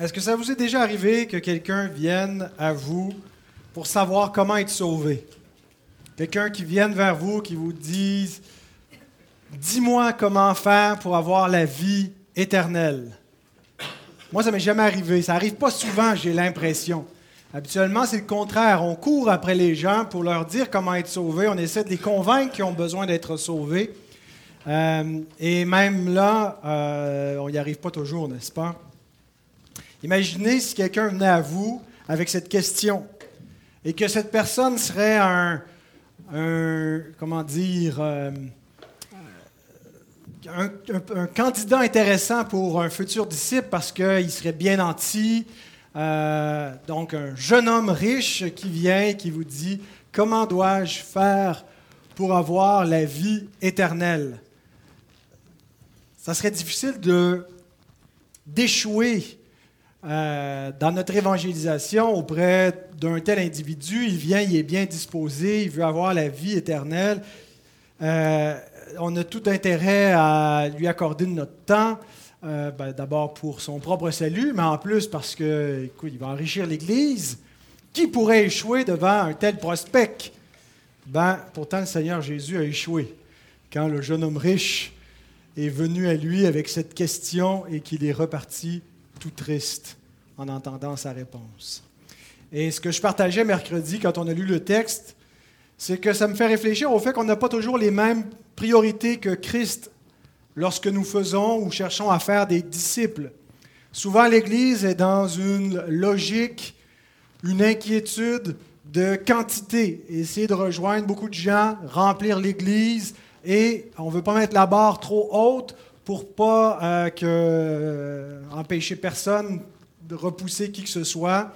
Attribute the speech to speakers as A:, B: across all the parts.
A: Est-ce que ça vous est déjà arrivé que quelqu'un vienne à vous pour savoir comment être sauvé? Quelqu'un qui vienne vers vous, qui vous dise Dis-moi comment faire pour avoir la vie éternelle. Moi, ça m'est jamais arrivé. Ça arrive pas souvent, j'ai l'impression. Habituellement, c'est le contraire. On court après les gens pour leur dire comment être sauvés. On essaie de les convaincre qu'ils ont besoin d'être sauvés. Euh, et même là, euh, on n'y arrive pas toujours, n'est-ce pas? Imaginez si quelqu'un venait à vous avec cette question et que cette personne serait un, comment dire, euh, un, candidat intéressant pour un futur disciple parce qu'il serait bien nanti. Euh, donc, un jeune homme riche qui vient, qui vous dit Comment dois-je faire pour avoir la vie éternelle? Ça serait difficile de d'échouer euh, dans notre évangélisation auprès d'un tel individu. Il vient, il est bien disposé, il veut avoir la vie éternelle. Euh, on a tout intérêt à lui accorder de notre temps, euh, ben, d'abord pour son propre salut, mais en plus parce que, il va enrichir l'Église. Qui pourrait échouer devant un tel prospect? Ben, pourtant, le Seigneur Jésus a échoué quand le jeune homme riche est venu à lui avec cette question et qu'il est reparti tout triste en entendant sa réponse. Et ce que je partageais mercredi quand on a lu le texte, c'est que ça me fait réfléchir au fait qu'on n'a pas toujours les mêmes priorité que Christ lorsque nous faisons ou cherchons à faire des disciples. Souvent, l'Église est dans une logique, une inquiétude de quantité. Essayer de rejoindre beaucoup de gens, remplir l'Église, et on ne veut pas mettre la barre trop haute pour pas euh, euh, empêcher personne de repousser qui que ce soit.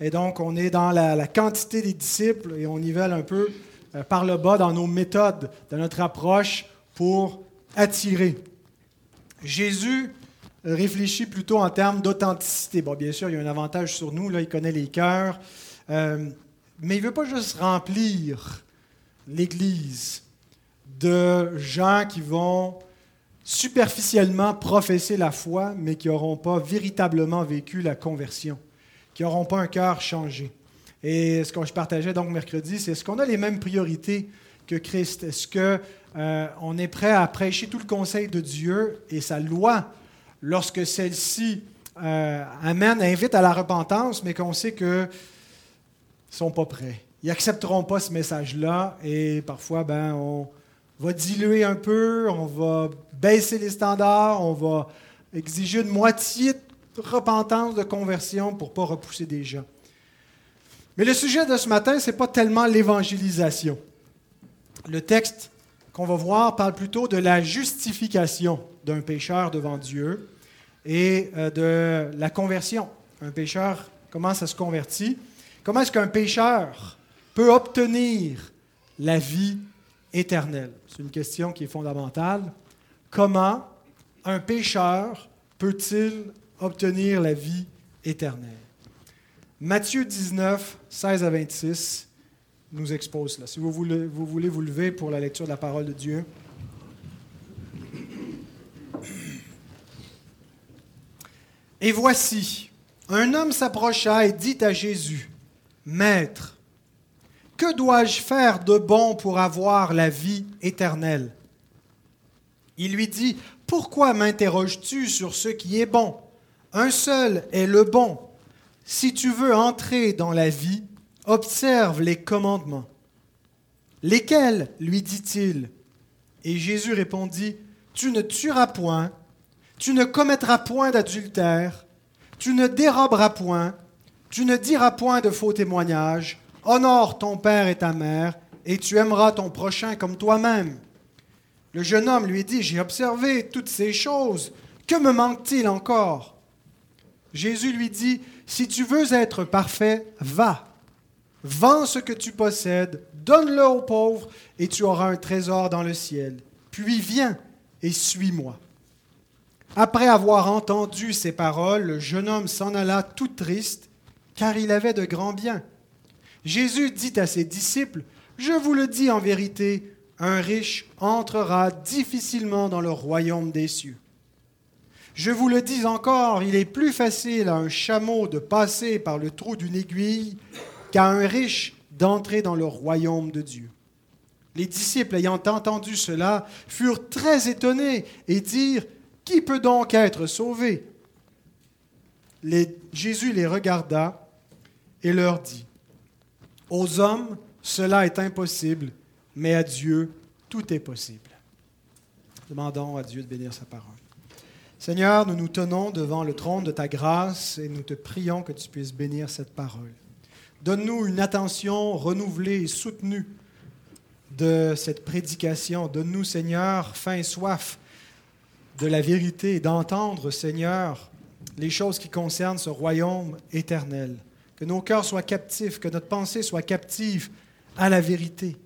A: Et donc, on est dans la, quantité des disciples et on nivelle un peu euh, par le bas dans nos méthodes, dans notre approche pour attirer. Jésus réfléchit plutôt en termes d'authenticité. Bon, bien sûr, il y a un avantage sur nous, là, il connaît les cœurs, euh, mais il ne veut pas juste remplir l'Église de gens qui vont superficiellement professer la foi, mais qui n'auront pas véritablement vécu la conversion, qui n'auront pas un cœur changé. Et ce que je partageais donc mercredi, c'est est-ce qu'on a les mêmes priorités que Christ? Est-ce qu'on euh, est prêt à prêcher tout le conseil de Dieu et sa loi lorsque celle-ci euh, amène, invite à la repentance, mais qu'on sait qu'ils ne sont pas prêts? Ils n'accepteront pas ce message-là et parfois, ben, on va diluer un peu, on va baisser les standards, on va exiger une moitié de repentance, de conversion pour ne pas repousser des gens. Mais le sujet de ce matin, ce n'est pas tellement l'évangélisation. Le texte qu'on va voir parle plutôt de la justification d'un pécheur devant Dieu et euh, de la conversion. Un pécheur, comment ça se convertit? Comment est-ce qu'un pécheur peut obtenir la vie C'est une question qui est fondamentale. Comment un pécheur peut-il obtenir la vie éternelle? Matthieu 19, 16 à 26 nous expose là. Si vous voulez, vous voulez vous lever pour la lecture de la parole de Dieu. Et voici, un homme s'approcha et dit à Jésus, Maître, que dois-je faire de bon pour avoir la vie éternelle? Il lui dit, Pourquoi m'interroges-tu sur ce qui est bon? Un seul est le bon. Si tu veux entrer dans la vie, observe les commandements. Lesquels? lui dit-il Et Jésus répondit, Tu ne tueras point, tu ne commettras point d'adultère, tu ne déroberas point, tu ne diras point de faux témoignages, honore ton père et ta mère, et tu aimeras ton prochain comme toi-même. Le jeune homme lui dit, J'ai observé toutes ces choses, que me manque-t-il encore? Jésus lui dit, si tu veux être parfait, va. Vends ce que tu possèdes, donne-le aux pauvres, et tu auras un trésor dans le ciel. Puis viens et suis-moi. Après avoir entendu ces paroles, le jeune homme s'en alla tout triste, car il avait de grands biens. Jésus dit à ses disciples, Je vous le dis en vérité, un riche entrera difficilement dans le royaume des cieux. Je vous le dis encore, il est plus facile à un chameau de passer par le trou d'une aiguille qu'à un riche d'entrer dans le royaume de Dieu. Les disciples, ayant entendu cela, furent très étonnés et dirent, Qui peut donc être sauvé? Jésus les regarda et leur dit, Aux hommes, cela est impossible, mais à Dieu, tout est possible. Demandons à Dieu de bénir sa parole. Seigneur, nous nous tenons devant le trône de ta grâce et nous te prions que tu puisses bénir cette parole. Donne-nous une attention renouvelée et soutenue de cette prédication. Donne-nous, Seigneur, faim et soif de la vérité et d'entendre, Seigneur, les choses qui concernent ce royaume éternel. Que nos cœurs soient captifs, que notre pensée soit captive à la vérité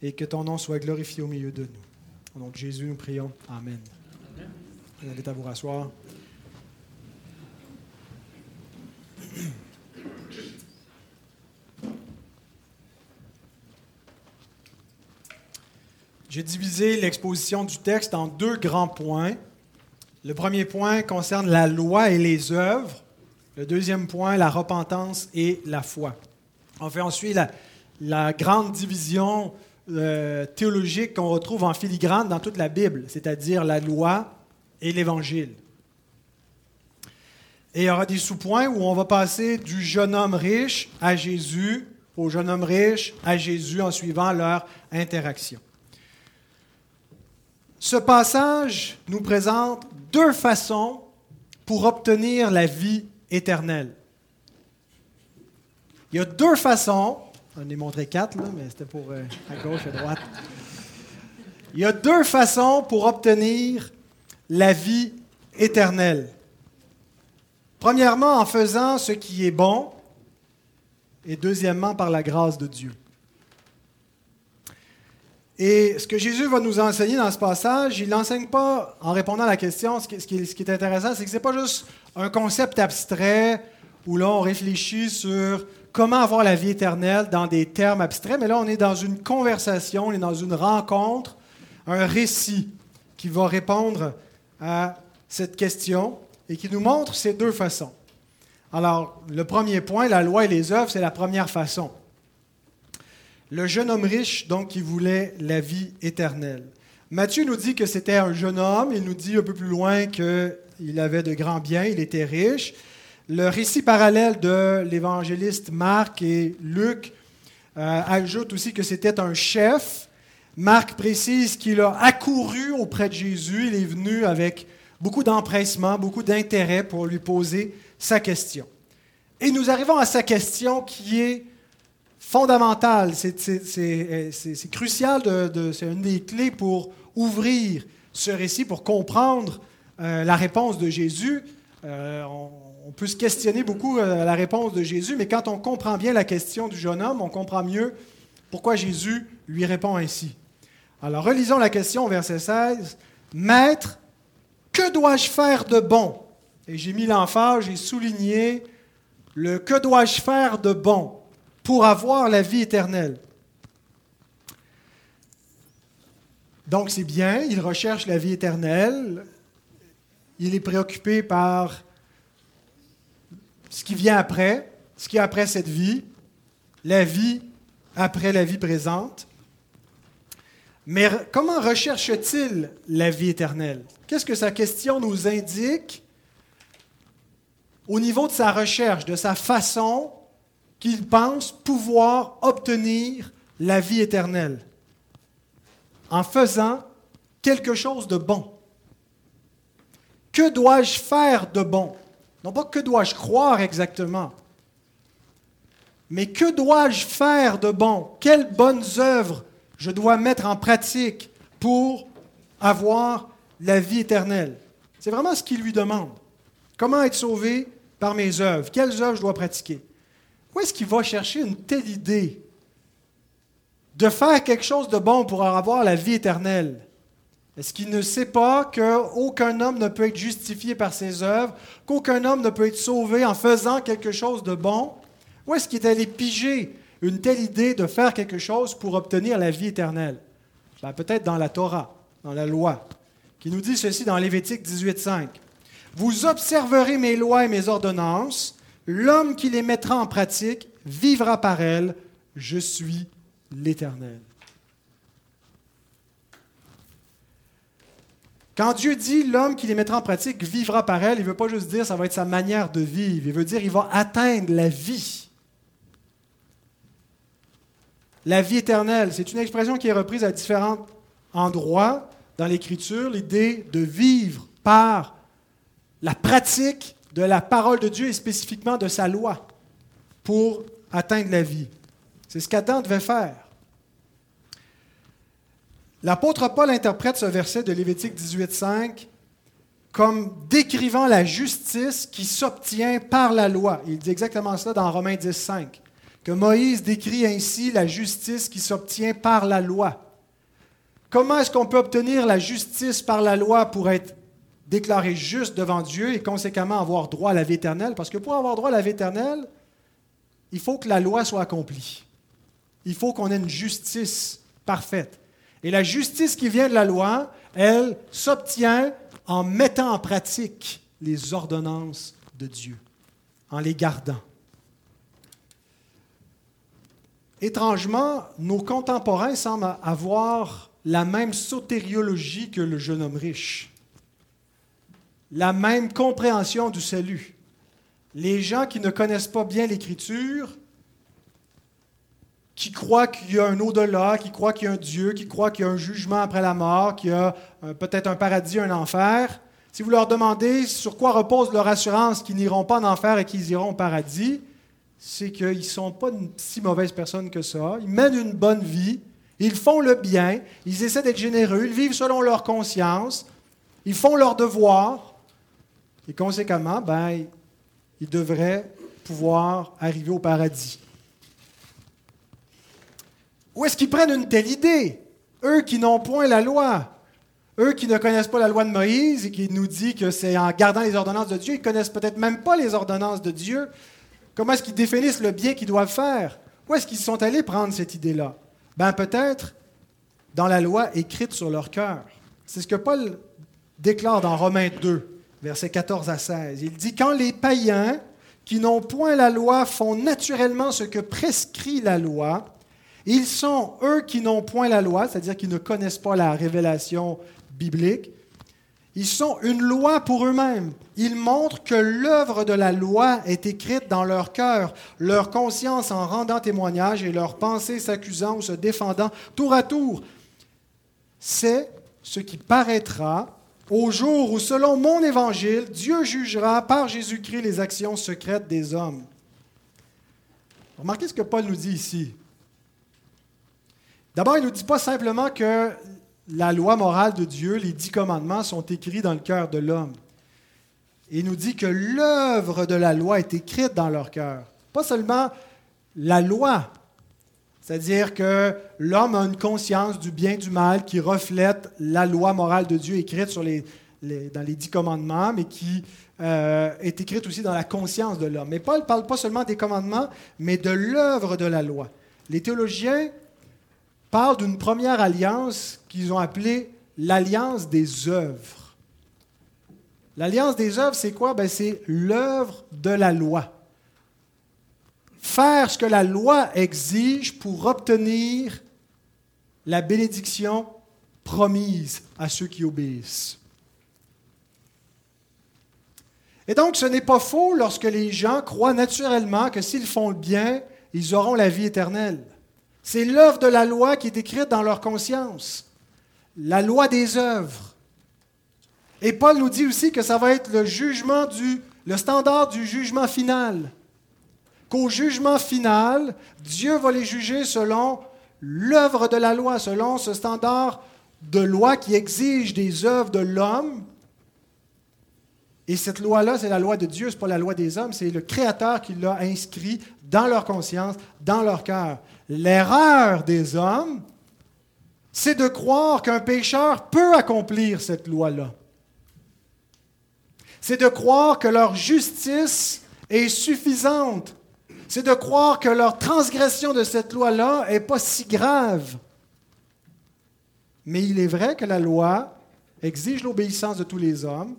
A: et que ton nom soit glorifié au milieu de nous. Au nom de Jésus, nous prions. Amen. Vous à vous rasseoir. J'ai divisé l'exposition du texte en deux grands points. Le premier point concerne la loi et les œuvres. Le deuxième point, la repentance et la foi. On fait ensuite la, grande division euh, théologique qu'on retrouve en filigrane dans toute la Bible, c'est-à-dire la loi et l'Évangile. Et il y aura des sous-points où on va passer du jeune homme riche à Jésus, au jeune homme riche à Jésus en suivant leur interaction. Ce passage nous présente deux façons pour obtenir la vie éternelle. Il y a deux façons, on est montré quatre, mais c'était pour euh, à gauche et à droite. Il y a deux façons pour obtenir la vie éternelle. Premièrement, en faisant ce qui est bon, et deuxièmement, par la grâce de Dieu. Et ce que Jésus va nous enseigner dans ce passage, il n'enseigne pas en répondant à la question. Ce qui, est intéressant, c'est que ce n'est pas juste un concept abstrait où là on réfléchit sur comment avoir la vie éternelle dans des termes abstraits, mais là on est dans une conversation, on est dans une rencontre, un récit qui va répondre à cette question et qui nous montre ces deux façons. Alors, le premier point, la loi et les œuvres, c'est la première façon. Le jeune homme riche, donc, qui voulait la vie éternelle. Matthieu nous dit que c'était un jeune homme. Il nous dit un peu plus loin qu'il avait de grands biens, il était riche. Le récit parallèle de l'évangéliste Marc et Luc euh, ajoute aussi que c'était un chef. Marc précise qu'il a accouru auprès de Jésus. Il est venu avec beaucoup d'empressement, beaucoup d'intérêt pour lui poser sa question. Et nous arrivons à sa question qui est fondamental, euh, c'est crucial, c'est une des clés pour ouvrir ce récit, pour comprendre euh, la réponse de Jésus. Euh, on, peut se questionner beaucoup la réponse de Jésus, mais quand on comprend bien la question du jeune homme, on comprend mieux pourquoi Jésus lui répond ainsi. Alors, relisons la question au verset 16. Maître, que dois-je faire de bon? Et j'ai mis l'emphase, j'ai souligné le que dois-je faire de bon pour avoir la vie éternelle. Donc c'est bien, il recherche la vie éternelle, il est préoccupé par ce qui vient après, ce qui est après cette vie, la vie après la vie présente. Mais comment recherche-t-il la vie éternelle? Qu'est-ce que sa question nous indique au niveau de sa recherche, de sa façon qu'il pense pouvoir obtenir la vie éternelle en faisant quelque chose de bon. Que dois-je faire de bon? Non pas que dois-je croire exactement, mais que dois-je faire de bon? Quelles bonnes œuvres je dois mettre en pratique pour avoir la vie éternelle? C'est vraiment ce qu'il lui demande. Comment être sauvé par mes œuvres? Quelles œuvres je dois pratiquer? Où est-ce qu'il va chercher une telle idée de faire quelque chose de bon pour avoir la vie éternelle? Est-ce qu'il ne sait pas qu'aucun homme ne peut être justifié par ses œuvres, qu'aucun homme ne peut être sauvé en faisant quelque chose de bon? Où est-ce qu'il est allé piger une telle idée de faire quelque chose pour obtenir la vie éternelle? Ben, peut-être dans la Torah, dans la loi, qui nous dit ceci dans Lévitique 18.5. Vous observerez mes lois et mes ordonnances. L'homme qui les mettra en pratique vivra par elles. Je suis l'Éternel. Quand Dieu dit l'homme qui les mettra en pratique vivra par elles, il ne veut pas juste dire ça va être sa manière de vivre, il veut dire il va atteindre la vie. La vie éternelle, c'est une expression qui est reprise à différents endroits dans l'Écriture, l'idée de vivre par la pratique de la parole de Dieu et spécifiquement de sa loi pour atteindre la vie. C'est ce qu'Adam devait faire. L'apôtre Paul interprète ce verset de Lévitique 18.5 comme décrivant la justice qui s'obtient par la loi. Il dit exactement cela dans Romains 10.5, que Moïse décrit ainsi la justice qui s'obtient par la loi. Comment est-ce qu'on peut obtenir la justice par la loi pour être déclaré juste devant Dieu et conséquemment avoir droit à la vie éternelle? Parce que pour avoir droit à la vie éternelle, il faut que la loi soit accomplie. Il faut qu'on ait une justice parfaite. Et la justice qui vient de la loi, elle s'obtient en mettant en pratique les ordonnances de Dieu, en les gardant. Étrangement, nos contemporains semblent avoir la même sotériologie que le jeune homme riche, la même compréhension du salut. Les gens qui ne connaissent pas bien l'Écriture qui croient qu'il y a un au-delà, qui croient qu'il y a un Dieu, qui croient qu'il y a un jugement après la mort, qu'il y a euh, peut-être un paradis, un enfer, si vous leur demandez sur quoi repose leur assurance qu'ils n'iront pas en enfer et qu'ils iront au paradis, c'est qu'ils ne sont pas une si mauvaise personne que ça. Ils mènent une bonne vie, ils font le bien, ils essaient d'être généreux, ils vivent selon leur conscience, ils font leur devoir, et conséquemment, ben, ils devraient pouvoir arriver au paradis. Où est-ce qu'ils prennent une telle idée? Eux qui n'ont point la loi, eux qui ne connaissent pas la loi de Moïse et qui nous dit que c'est en gardant les ordonnances de Dieu, ils connaissent peut-être même pas les ordonnances de Dieu. Comment est-ce qu'ils définissent le bien qu'ils doivent faire? Où est-ce qu'ils sont allés prendre cette idée-là? Ben peut-être dans la loi écrite sur leur cœur. C'est ce que Paul déclare dans Romains 2, versets 14 à 16. Il dit, quand les païens qui n'ont point la loi font naturellement ce que prescrit la loi, ils sont, eux qui n'ont point la loi, c'est-à-dire qui ne connaissent pas la révélation biblique, ils sont une loi pour eux-mêmes. Ils montrent que l'œuvre de la loi est écrite dans leur cœur, leur conscience en rendant témoignage et leur pensée s'accusant ou se défendant tour à tour. C'est ce qui paraîtra au jour où, selon mon évangile, Dieu jugera par Jésus-Christ les actions secrètes des hommes. Remarquez ce que Paul nous dit ici. D'abord, il ne nous dit pas simplement que la loi morale de Dieu, les dix commandements, sont écrits dans le cœur de l'homme. Il nous dit que l'œuvre de la loi est écrite dans leur cœur. Pas seulement la loi, c'est-à-dire que l'homme a une conscience du bien et du mal qui reflète la loi morale de Dieu écrite dans les dix commandements, mais qui euh, est écrite aussi dans la conscience de l'homme. Mais Paul ne parle pas seulement des commandements, mais de l'œuvre de la loi. Les théologiens parle d'une première alliance qu'ils ont appelée l'alliance des œuvres. L'alliance des œuvres, c'est quoi? Ben, c'est l'œuvre de la loi. Faire ce que la loi exige pour obtenir la bénédiction promise à ceux qui obéissent. Et donc, ce n'est pas faux lorsque les gens croient naturellement que s'ils font le bien, ils auront la vie éternelle. C'est l'œuvre de la loi qui est écrite dans leur conscience. La loi des œuvres. Et Paul nous dit aussi que ça va être le jugement du, le standard du jugement final. Qu'au jugement final, Dieu va les juger selon l'œuvre de la loi, selon ce standard de loi qui exige des œuvres de l'homme. Et cette loi-là, c'est la loi de Dieu, ce n'est pas la loi des hommes, c'est le Créateur qui l'a inscrit dans leur conscience, dans leur cœur. L'erreur des hommes, c'est de croire qu'un pécheur peut accomplir cette loi-là. C'est de croire que leur justice est suffisante. C'est de croire que leur transgression de cette loi-là n'est pas si grave. Mais il est vrai que la loi exige l'obéissance de tous les hommes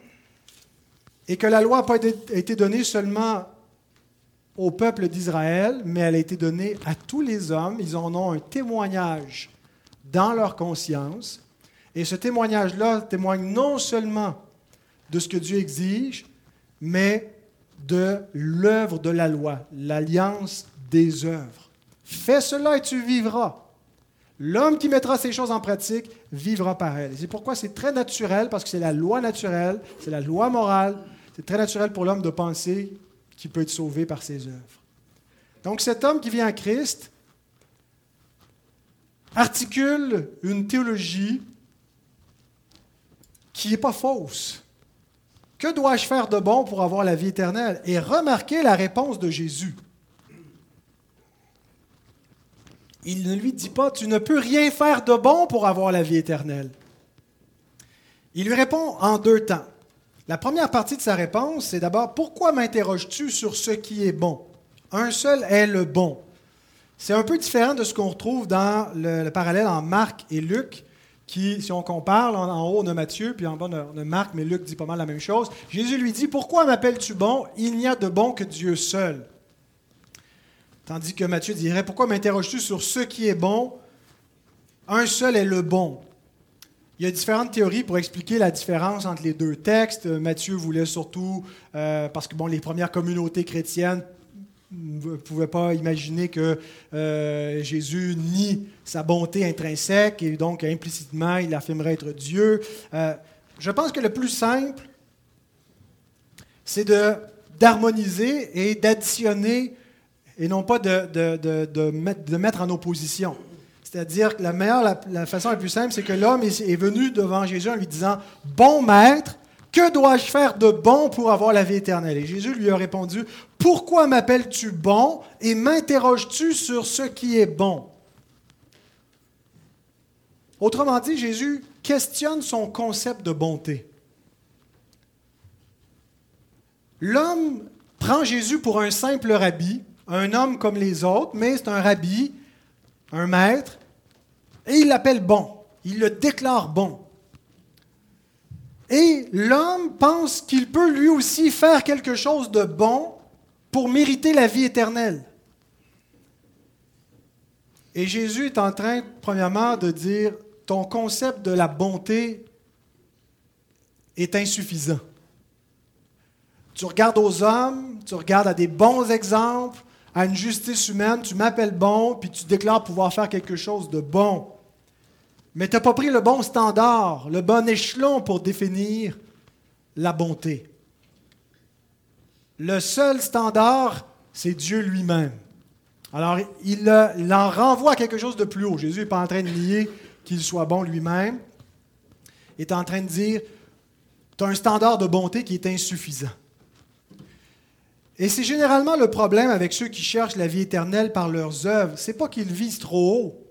A: et que la loi n'a pas été donnée seulement au peuple d'Israël, mais elle a été donnée à tous les hommes. Ils en ont un témoignage dans leur conscience. Et ce témoignage-là témoigne non seulement de ce que Dieu exige, mais de l'œuvre de la loi, l'alliance des œuvres. Fais cela et tu vivras. L'homme qui mettra ces choses en pratique vivra par elles. C'est pourquoi c'est très naturel, parce que c'est la loi naturelle, c'est la loi morale. C'est très naturel pour l'homme de penser qu'il peut être sauvé par ses œuvres. Donc cet homme qui vient à Christ articule une théologie qui n'est pas fausse. Que dois-je faire de bon pour avoir la vie éternelle? Et remarquez la réponse de Jésus. Il ne lui dit pas, tu ne peux rien faire de bon pour avoir la vie éternelle. Il lui répond en deux temps. La première partie de sa réponse, c'est d'abord, pourquoi m'interroges-tu sur ce qui est bon? Un seul est le bon. C'est un peu différent de ce qu'on retrouve dans le, parallèle en Marc et Luc qui, si on compare, en, haut on a Matthieu, puis en bas on a Marc, mais Luc dit pas mal la même chose. Jésus lui dit, pourquoi m'appelles-tu bon? Il n'y a de bon que Dieu seul. Tandis que Matthieu dirait, pourquoi m'interroges-tu sur ce qui est bon? Un seul est le bon. Il y a différentes théories pour expliquer la différence entre les deux textes. Matthieu voulait surtout, euh, parce que bon, les premières communautés chrétiennes ne pouvait pas imaginer que euh, Jésus nie sa bonté intrinsèque et donc implicitement il affirmerait être Dieu. Euh, je pense que le plus simple, c'est d'harmoniser et d'additionner et non pas de, de, de, mettre, de mettre en opposition. C'est-à-dire que la meilleure, la, façon la plus simple, c'est que l'homme est, est venu devant Jésus en lui disant Bon maître, que dois-je faire de bon pour avoir la vie éternelle Et Jésus lui a répondu, Pourquoi m'appelles-tu bon et m'interroges-tu sur ce qui est bon? Autrement dit, Jésus questionne son concept de bonté. L'homme prend Jésus pour un simple rabbi, un homme comme les autres, mais c'est un rabbi, un maître, et il l'appelle bon. Il le déclare bon. Et l'homme pense qu'il peut lui aussi faire quelque chose de bon pour mériter la vie éternelle. Et Jésus est en train, premièrement, de dire, ton concept de la bonté est insuffisant. Tu regardes aux hommes, tu regardes à des bons exemples, à une justice humaine, tu m'appelles bon, puis tu déclares pouvoir faire quelque chose de bon. Mais tu n'as pas pris le bon standard, le bon échelon pour définir la bonté. Le seul standard, c'est Dieu lui-même. Alors, il, en renvoie à quelque chose de plus haut. Jésus n'est pas en train de nier qu'il soit bon lui-même. Il est en train de dire, tu as un standard de bonté qui est insuffisant. Et c'est généralement le problème avec ceux qui cherchent la vie éternelle par leurs œuvres. Ce n'est pas qu'ils visent trop haut,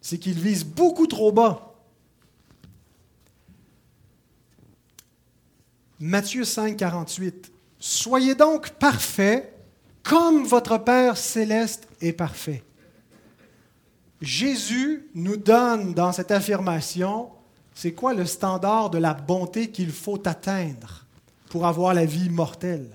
A: c'est qu'ils visent beaucoup trop bas. Matthieu 5, 48. Soyez donc parfaits comme votre Père céleste est parfait. Jésus nous donne dans cette affirmation, c'est quoi le standard de la bonté qu'il faut atteindre pour avoir la vie mortelle?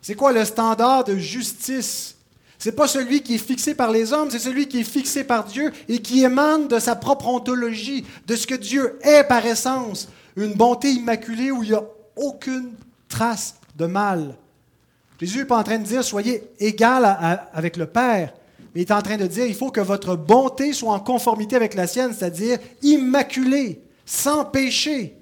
A: C'est quoi le standard de justice? Ce n'est pas celui qui est fixé par les hommes, c'est celui qui est fixé par Dieu et qui émane de sa propre ontologie, de ce que Dieu est par essence, une bonté immaculée où il n'y a aucune trace de mal. Jésus n'est pas en train de dire soyez égal avec le Père, mais il est en train de dire il faut que votre bonté soit en conformité avec la sienne, c'est-à-dire immaculée, sans péché.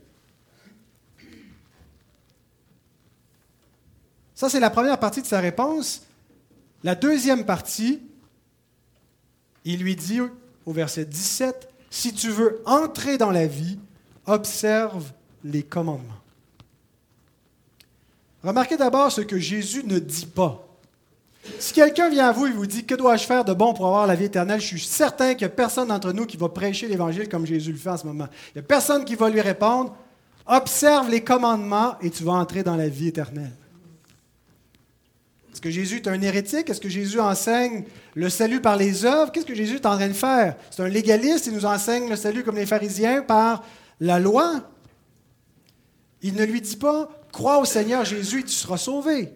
A: Ça, c'est la première partie de sa réponse. La deuxième partie, il lui dit au verset 17, Si tu veux entrer dans la vie, observe les commandements. Remarquez d'abord ce que Jésus ne dit pas. Si quelqu'un vient à vous et vous dit Que dois-je faire de bon pour avoir la vie éternelle je suis certain qu'il n'y a personne d'entre nous qui va prêcher l'Évangile comme Jésus le fait en ce moment. Il n'y a personne qui va lui répondre Observe les commandements et tu vas entrer dans la vie éternelle. Est-ce que Jésus est un hérétique? Est-ce que Jésus enseigne le salut par les œuvres? Qu'est-ce que Jésus est en train de faire? C'est un légaliste, il nous enseigne le salut comme les pharisiens par la loi. Il ne lui dit pas, crois au Seigneur Jésus et tu seras sauvé.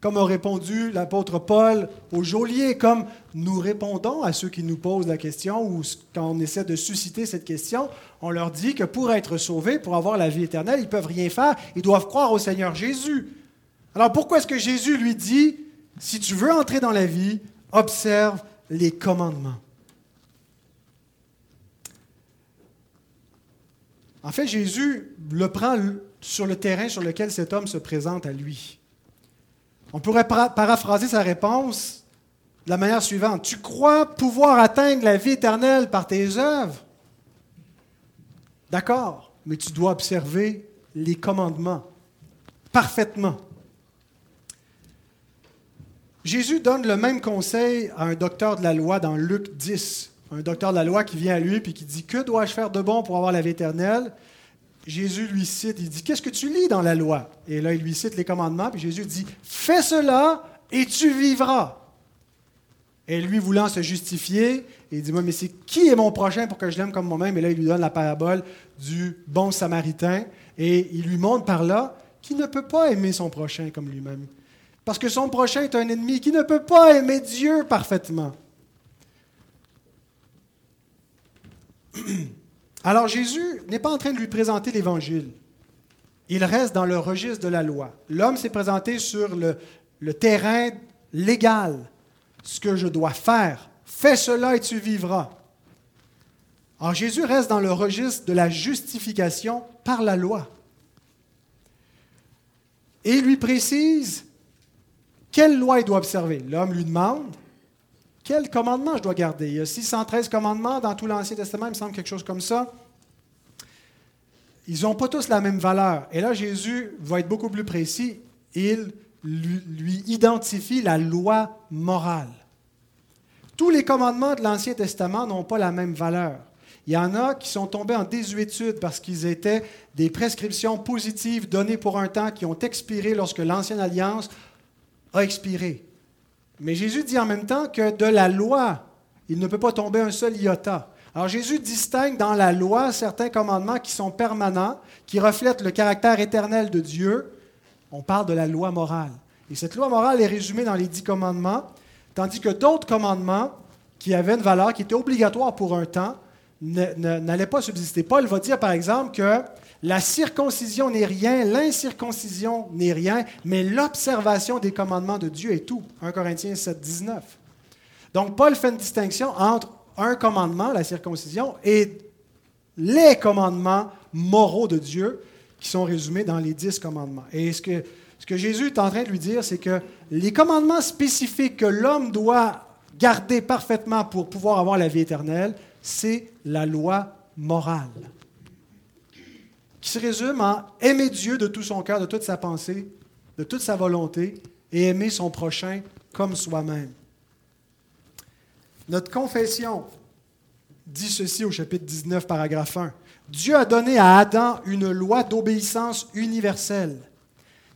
A: Comme a répondu l'apôtre Paul au geôlier, comme nous répondons à ceux qui nous posent la question ou quand on essaie de susciter cette question, on leur dit que pour être sauvés, pour avoir la vie éternelle, ils ne peuvent rien faire, ils doivent croire au Seigneur Jésus. Alors pourquoi est-ce que Jésus lui dit, si tu veux entrer dans la vie, observe les commandements? En fait, Jésus le prend sur le terrain sur lequel cet homme se présente à lui. On pourrait paraphraser sa réponse de la manière suivante. Tu crois pouvoir atteindre la vie éternelle par tes œuvres? D'accord, mais tu dois observer les commandements parfaitement. Jésus donne le même conseil à un docteur de la loi dans Luc 10. Un docteur de la loi qui vient à lui et qui dit Que dois-je faire de bon pour avoir la vie éternelle? Jésus lui cite, il dit, qu'est-ce que tu lis dans la loi? Et là, il lui cite les commandements, puis Jésus dit, fais cela et tu vivras. Et lui, voulant se justifier, il dit, mais c'est qui est mon prochain pour que je l'aime comme moi-même? Et là, il lui donne la parabole du bon samaritain, et il lui montre par là qu'il ne peut pas aimer son prochain comme lui-même. Parce que son prochain est un ennemi qui ne peut pas aimer Dieu parfaitement. Alors Jésus n'est pas en train de lui présenter l'Évangile. Il reste dans le registre de la loi. L'homme s'est présenté sur le, terrain légal. Ce que je dois faire, fais cela et tu vivras. Alors Jésus reste dans le registre de la justification par la loi. Et il lui précise quelle loi il doit observer. L'homme lui demande quel commandement je dois garder? Il y a 613 commandements dans tout l'Ancien Testament, il me semble quelque chose comme ça. Ils n'ont pas tous la même valeur. Et là, Jésus va être beaucoup plus précis. Il lui, identifie la loi morale. Tous les commandements de l'Ancien Testament n'ont pas la même valeur. Il y en a qui sont tombés en désuétude parce qu'ils étaient des prescriptions positives données pour un temps qui ont expiré lorsque l'Ancienne Alliance a expiré. Mais Jésus dit en même temps que de la loi, il ne peut pas tomber un seul iota. Alors Jésus distingue dans la loi certains commandements qui sont permanents, qui reflètent le caractère éternel de Dieu. On parle de la loi morale. Et cette loi morale est résumée dans les dix commandements, tandis que d'autres commandements qui avaient une valeur, qui étaient obligatoires pour un temps, n'allaient pas subsister. Paul va dire par exemple que la circoncision n'est rien, l'incirconcision n'est rien, mais l'observation des commandements de Dieu est tout. 1 Corinthiens 7, 19. Donc, Paul fait une distinction entre un commandement, la circoncision, et les commandements moraux de Dieu qui sont résumés dans les dix commandements. Et ce que, ce que Jésus est en train de lui dire, c'est que les commandements spécifiques que l'homme doit garder parfaitement pour pouvoir avoir la vie éternelle, c'est la loi morale qui se résume en aimer Dieu de tout son cœur, de toute sa pensée, de toute sa volonté, et aimer son prochain comme soi-même. Notre confession dit ceci au chapitre 19, paragraphe 1. Dieu a donné à Adam une loi d'obéissance universelle.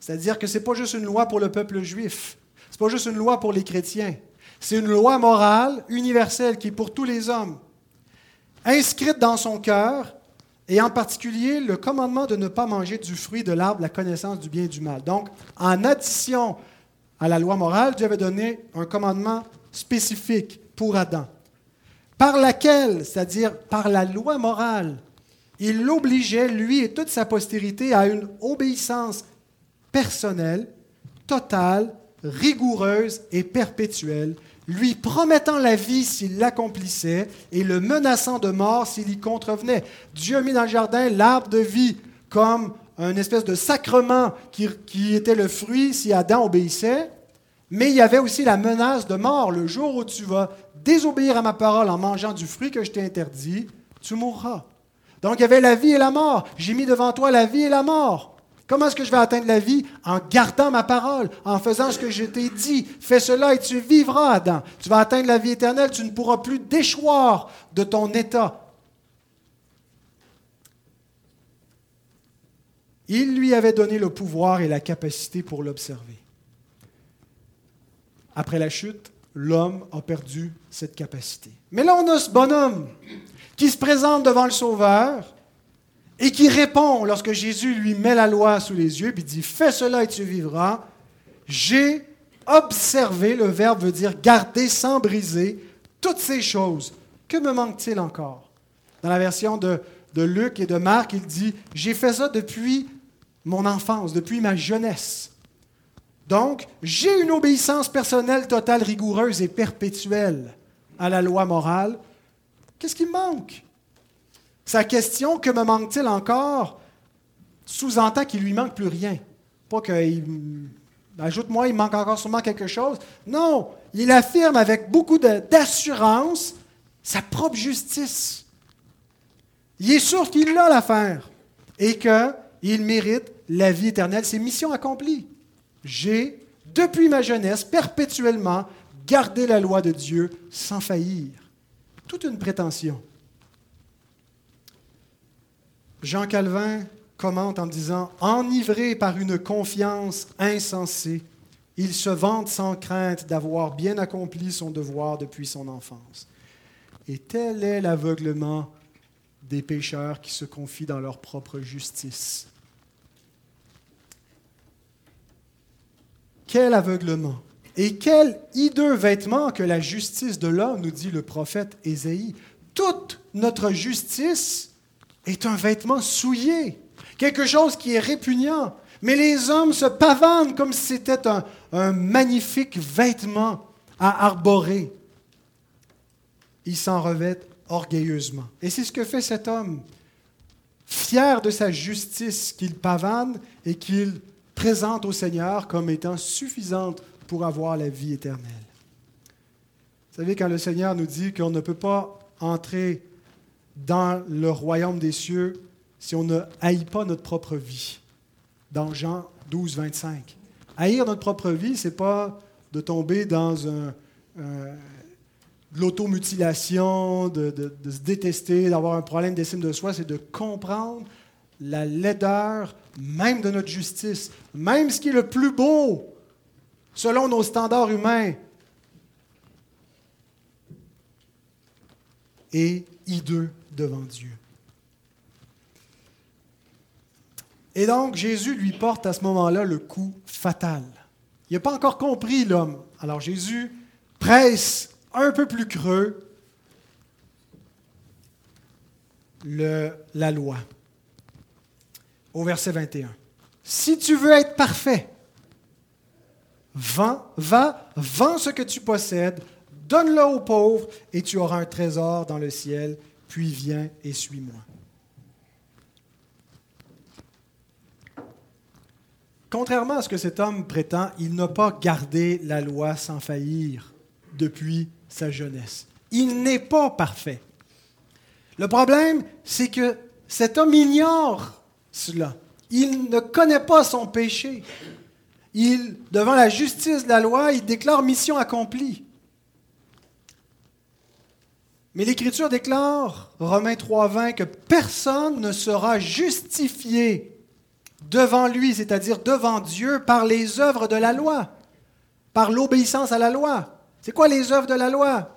A: C'est-à-dire que ce n'est pas juste une loi pour le peuple juif, ce n'est pas juste une loi pour les chrétiens. C'est une loi morale universelle qui est pour tous les hommes, inscrite dans son cœur et en particulier le commandement de ne pas manger du fruit de l'arbre, la connaissance du bien et du mal. Donc, en addition à la loi morale, Dieu avait donné un commandement spécifique pour Adam, par laquelle, c'est-à-dire par la loi morale, il l'obligeait, lui et toute sa postérité, à une obéissance personnelle, totale, rigoureuse et perpétuelle lui promettant la vie s'il l'accomplissait et le menaçant de mort s'il y contrevenait. Dieu a mis dans le jardin l'arbre de vie comme un espèce de sacrement qui, qui, était le fruit si Adam obéissait, mais il y avait aussi la menace de mort. Le jour où tu vas désobéir à ma parole en mangeant du fruit que je t'ai interdit, tu mourras. Donc il y avait la vie et la mort. J'ai mis devant toi la vie et la mort. Comment est-ce que je vais atteindre la vie? En gardant ma parole, en faisant ce que je t'ai dit. Fais cela et tu vivras, Adam. Tu vas atteindre la vie éternelle, tu ne pourras plus déchoir de ton état. Il lui avait donné le pouvoir et la capacité pour l'observer. Après la chute, l'homme a perdu cette capacité. Mais là, on a ce bonhomme qui se présente devant le Sauveur et qui répond lorsque Jésus lui met la loi sous les yeux, puis dit, fais cela et tu vivras, j'ai observé, le verbe veut dire garder sans briser, toutes ces choses. Que me manque-t-il encore? Dans la version de, de Luc et de Marc, il dit, j'ai fait ça depuis mon enfance, depuis ma jeunesse. Donc, j'ai une obéissance personnelle totale, rigoureuse et perpétuelle à la loi morale. Qu'est-ce qui me manque? Sa question, que me manque-t-il encore, sous-entend qu'il lui manque plus rien. Pas qu'il ajoute-moi, il manque encore sûrement quelque chose. Non, il affirme avec beaucoup d'assurance sa propre justice. Il est sûr qu'il a l'affaire et qu'il mérite la vie éternelle. C'est mission accomplie. J'ai, depuis ma jeunesse, perpétuellement gardé la loi de Dieu sans faillir. Toute une prétention. Jean Calvin commente en disant Enivré par une confiance insensée, il se vante sans crainte d'avoir bien accompli son devoir depuis son enfance. Et tel est l'aveuglement des pécheurs qui se confient dans leur propre justice. Quel aveuglement et quel hideux vêtement que la justice de l'homme, nous dit le prophète Ésaïe. Toute notre justice est un vêtement souillé, quelque chose qui est répugnant. Mais les hommes se pavanent comme si c'était un, magnifique vêtement à arborer. Ils s'en revêtent orgueilleusement. Et c'est ce que fait cet homme, fier de sa justice qu'il pavane et qu'il présente au Seigneur comme étant suffisante pour avoir la vie éternelle. Vous savez, quand le Seigneur nous dit qu'on ne peut pas entrer dans le royaume des cieux si on ne haït pas notre propre vie. Dans Jean 12, 25. Haïr notre propre vie, ce n'est pas de tomber dans un, de l'automutilation, de, de, se détester, d'avoir un problème d'estime de soi, c'est de comprendre la laideur même de notre justice, même ce qui est le plus beau selon nos standards humains. Et hideux devant Dieu. Et donc, Jésus lui porte à ce moment-là le coup fatal. Il n'a pas encore compris l'homme. Alors Jésus presse un peu plus creux le, la loi. Au verset 21. Si tu veux être parfait, va, va, vends ce que tu possèdes, donne-le aux pauvres, et tu auras un trésor dans le ciel, puis viens et suis-moi. Contrairement à ce que cet homme prétend, il n'a pas gardé la loi sans faillir depuis sa jeunesse. Il n'est pas parfait. Le problème, c'est que cet homme ignore cela. Il ne connaît pas son péché. Il, devant la justice de la loi, il déclare mission accomplie. Mais l'Écriture déclare, Romains 3.20, que personne ne sera justifié devant lui, c'est-à-dire devant Dieu, par les œuvres de la loi, par l'obéissance à la loi. C'est quoi les œuvres de la loi?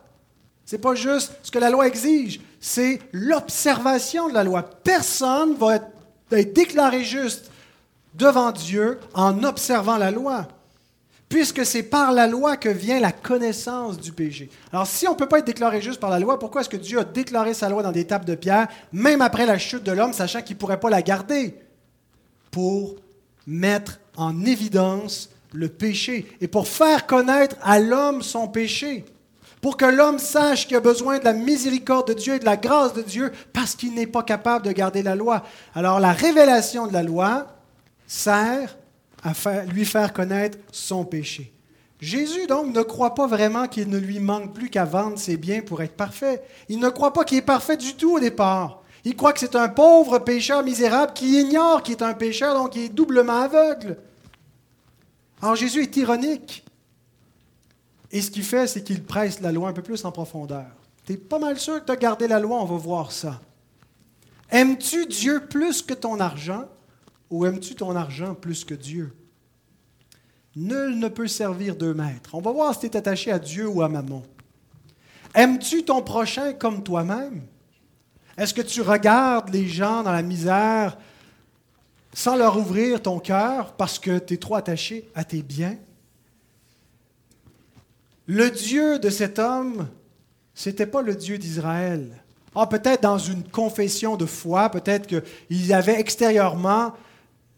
A: C'est pas juste ce que la loi exige, c'est l'observation de la loi. Personne va être, déclaré juste devant Dieu en observant la loi puisque c'est par la loi que vient la connaissance du péché. Alors si on ne peut pas être déclaré juste par la loi, pourquoi est-ce que Dieu a déclaré sa loi dans des tables de pierre, même après la chute de l'homme, sachant qu'il ne pourrait pas la garder, pour mettre en évidence le péché et pour faire connaître à l'homme son péché, pour que l'homme sache qu'il a besoin de la miséricorde de Dieu et de la grâce de Dieu parce qu'il n'est pas capable de garder la loi. Alors la révélation de la loi sert à lui faire connaître son péché. Jésus, donc, ne croit pas vraiment qu'il ne lui manque plus qu'à vendre ses biens pour être parfait. Il ne croit pas qu'il est parfait du tout au départ. Il croit que c'est un pauvre pécheur misérable qui ignore qu'il est un pécheur, donc il est doublement aveugle. Alors Jésus est ironique. Et ce qu'il fait, c'est qu'il presse la loi un peu plus en profondeur. Tu es pas mal sûr que tu as gardé la loi, on va voir ça. Aimes-tu Dieu plus que ton argent? Ou aimes-tu ton argent plus que Dieu? Nul ne peut servir deux maîtres. On va voir si tu es attaché à Dieu ou à Mammon. Aimes-tu ton prochain comme toi-même? Est-ce que tu regardes les gens dans la misère sans leur ouvrir ton cœur parce que tu es trop attaché à tes biens? Le Dieu de cet homme, ce n'était pas le Dieu d'Israël. Ah, peut-être dans une confession de foi, peut-être qu'il avait extérieurement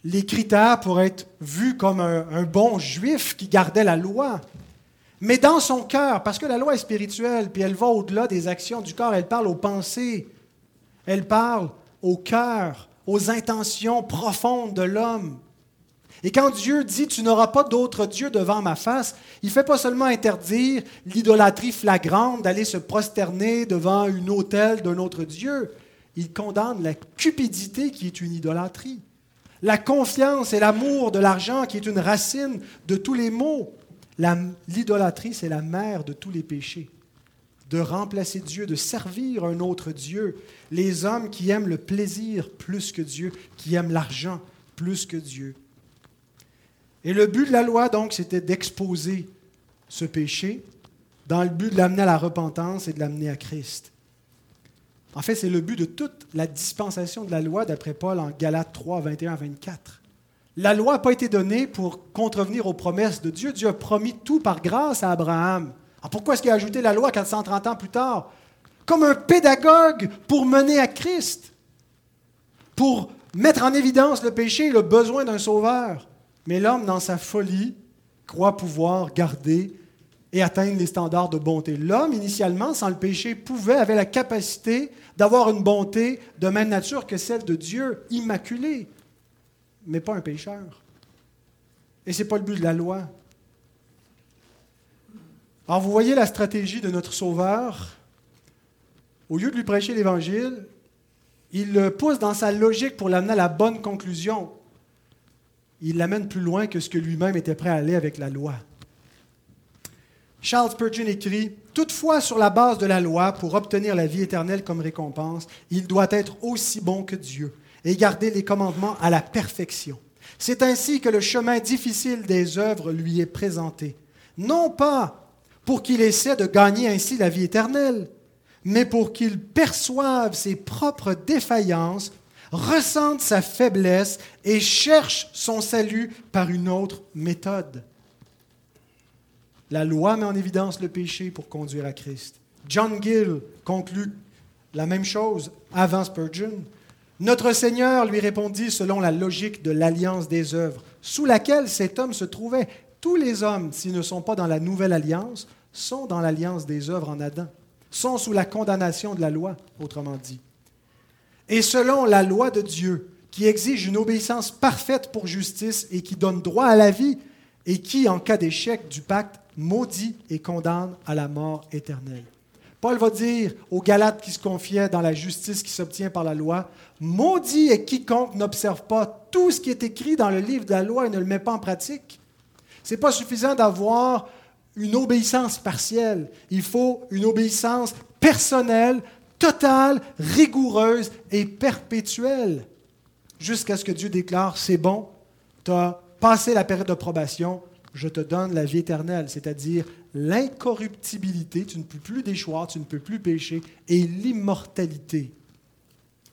A: les critères pour être vu comme un, bon juif qui gardait la loi. Mais dans son cœur, parce que la loi est spirituelle, puis elle va au-delà des actions du corps, elle parle aux pensées, elle parle au cœur, aux intentions profondes de l'homme. Et quand Dieu dit Tu n'auras pas d'autre Dieu devant ma face, il ne fait pas seulement interdire l'idolâtrie flagrante d'aller se prosterner devant une autel d'un autre Dieu, il condamne la cupidité qui est une idolâtrie, la confiance et l'amour de l'argent qui est une racine de tous les maux. L'idolâtrie, c'est la mère de tous les péchés. De remplacer Dieu, de servir un autre Dieu. Les hommes qui aiment le plaisir plus que Dieu, qui aiment l'argent plus que Dieu. Et le but de la loi, donc, c'était d'exposer ce péché dans le but de l'amener à la repentance et de l'amener à Christ. En fait, c'est le but de toute la dispensation de la loi, d'après Paul en Galates 3, 21 à 24. La loi n'a pas été donnée pour contrevenir aux promesses de Dieu. Dieu a promis tout par grâce à Abraham. Alors pourquoi est-ce qu'il a ajouté la loi 430 ans plus tard? Comme un pédagogue pour mener à Christ, pour mettre en évidence le péché et le besoin d'un sauveur. Mais l'homme, dans sa folie, croit pouvoir garder et atteindre les standards de bonté. L'homme, initialement, sans le péché, pouvait, avait la capacité d'avoir une bonté de même nature que celle de Dieu, immaculée, mais pas un pécheur. Et ce n'est pas le but de la loi. Alors vous voyez la stratégie de notre Sauveur. Au lieu de lui prêcher l'Évangile, il le pousse dans sa logique pour l'amener à la bonne conclusion il l'amène plus loin que ce que lui-même était prêt à aller avec la loi. Charles Spurgeon écrit Toutefois, sur la base de la loi, pour obtenir la vie éternelle comme récompense, il doit être aussi bon que Dieu et garder les commandements à la perfection. C'est ainsi que le chemin difficile des œuvres lui est présenté, non pas pour qu'il essaie de gagner ainsi la vie éternelle, mais pour qu'il perçoive ses propres défaillances ressente sa faiblesse et cherche son salut par une autre méthode. La loi met en évidence le péché pour conduire à Christ. John Gill conclut la même chose avant Spurgeon. Notre Seigneur lui répondit selon la logique de l'alliance des œuvres, sous laquelle cet homme se trouvait. Tous les hommes, s'ils ne sont pas dans la nouvelle alliance, sont dans l'alliance des œuvres en Adam, sont sous la condamnation de la loi, autrement dit. Et selon la loi de Dieu, qui exige une obéissance parfaite pour justice et qui donne droit à la vie, et qui, en cas d'échec du pacte, maudit et condamne à la mort éternelle. Paul va dire aux Galates qui se confiaient dans la justice qui s'obtient par la loi, Maudit est quiconque n'observe pas tout ce qui est écrit dans le livre de la loi et ne le met pas en pratique. Ce n'est pas suffisant d'avoir une obéissance partielle. Il faut une obéissance personnelle, totale, rigoureuse et perpétuelle, jusqu'à ce que Dieu déclare, c'est bon, tu as passé la période de probation, je te donne la vie éternelle, c'est-à-dire l'incorruptibilité, tu ne peux plus déchoir, tu ne peux plus pécher, et l'immortalité.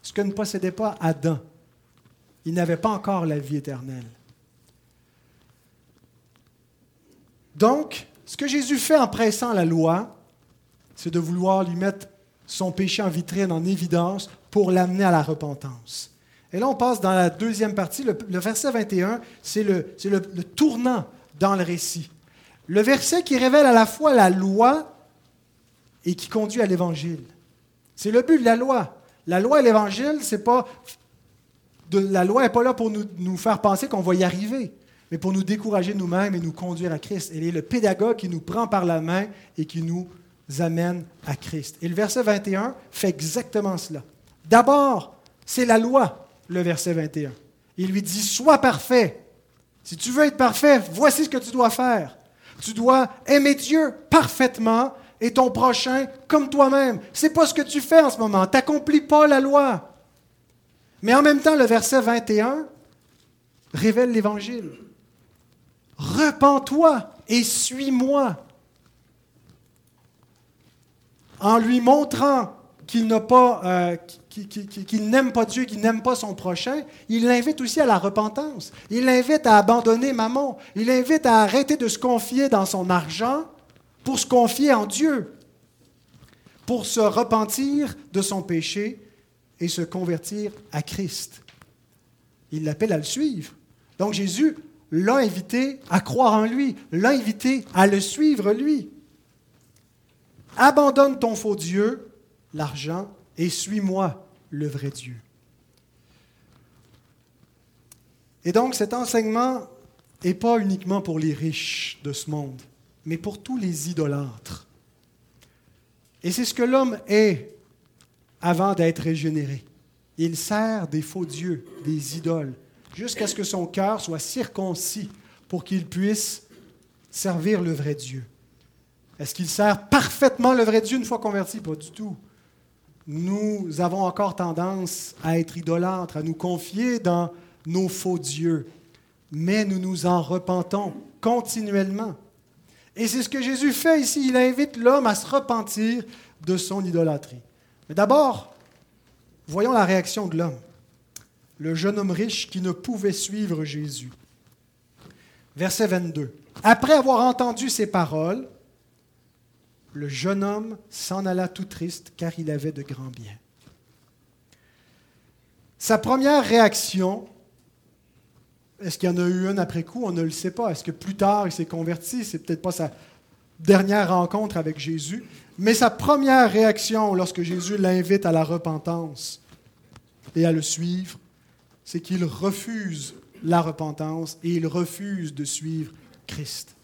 A: Ce que ne possédait pas Adam. Il n'avait pas encore la vie éternelle. Donc, ce que Jésus fait en pressant la loi, c'est de vouloir lui mettre son péché en vitrine, en évidence, pour l'amener à la repentance. Et là, on passe dans la deuxième partie. Le, verset 21, c'est le, le, le tournant dans le récit. Le verset qui révèle à la fois la loi et qui conduit à l'évangile. C'est le but de la loi. La loi et l'évangile, c'est pas la loi n'est pas là pour nous, nous faire penser qu'on va y arriver, mais pour nous décourager nous-mêmes et nous conduire à Christ. Elle est le pédagogue qui nous prend par la main et qui nous amène à Christ. Et le verset 21 fait exactement cela. D'abord, c'est la loi, le verset 21. Il lui dit, sois parfait. Si tu veux être parfait, voici ce que tu dois faire. Tu dois aimer Dieu parfaitement et ton prochain comme toi-même. Ce n'est pas ce que tu fais en ce moment. Tu n'accomplis pas la loi. Mais en même temps, le verset 21 révèle l'Évangile. Repends-toi et suis-moi en lui montrant qu'il n'a pas, euh, n'aime pas Dieu, qu'il n'aime pas son prochain, il l'invite aussi à la repentance. Il l'invite à abandonner Maman. Il l'invite à arrêter de se confier dans son argent pour se confier en Dieu, pour se repentir de son péché et se convertir à Christ. Il l'appelle à le suivre. Donc Jésus l'a invité à croire en lui, l'a invité à le suivre lui. Abandonne ton faux Dieu, l'argent, et suis-moi, le vrai Dieu. Et donc cet enseignement n'est pas uniquement pour les riches de ce monde, mais pour tous les idolâtres. Et c'est ce que l'homme est avant d'être régénéré. Il sert des faux dieux, des idoles, jusqu'à ce que son cœur soit circoncis pour qu'il puisse servir le vrai Dieu. Est-ce qu'il sert parfaitement le vrai Dieu une fois converti? Pas du tout. Nous avons encore tendance à être idolâtres, à nous confier dans nos faux dieux, mais nous nous en repentons continuellement. Et c'est ce que Jésus fait ici. Il invite l'homme à se repentir de son idolâtrie. Mais d'abord, voyons la réaction de l'homme le jeune homme riche qui ne pouvait suivre Jésus. Verset 22. Après avoir entendu ces paroles, le jeune homme s'en alla tout triste car il avait de grands biens. Sa première réaction, est-ce qu'il y en a eu une après coup? On ne le sait pas. Est-ce que plus tard il s'est converti? C'est peut-être pas sa dernière rencontre avec Jésus. Mais sa première réaction lorsque Jésus l'invite à la repentance et à le suivre, c'est qu'il refuse la repentance et il refuse de suivre Christ.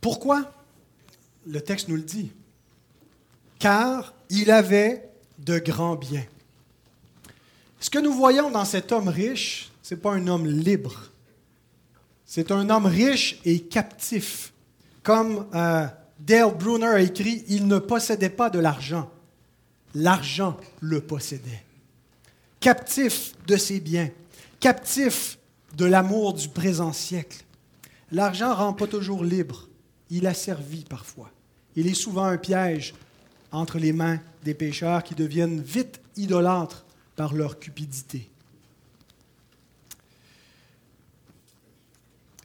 A: Pourquoi? Le texte nous le dit. Car il avait de grands biens. Ce que nous voyons dans cet homme riche, ce n'est pas un homme libre. C'est un homme riche et captif. Comme euh, Dale Brunner a écrit, il ne possédait pas de l'argent. L'argent le possédait. Captif de ses biens, captif de l'amour du présent siècle. L'argent rend pas toujours libre. Il a servi parfois. Il est souvent un piège entre les mains des pécheurs qui deviennent vite idolâtres par leur cupidité.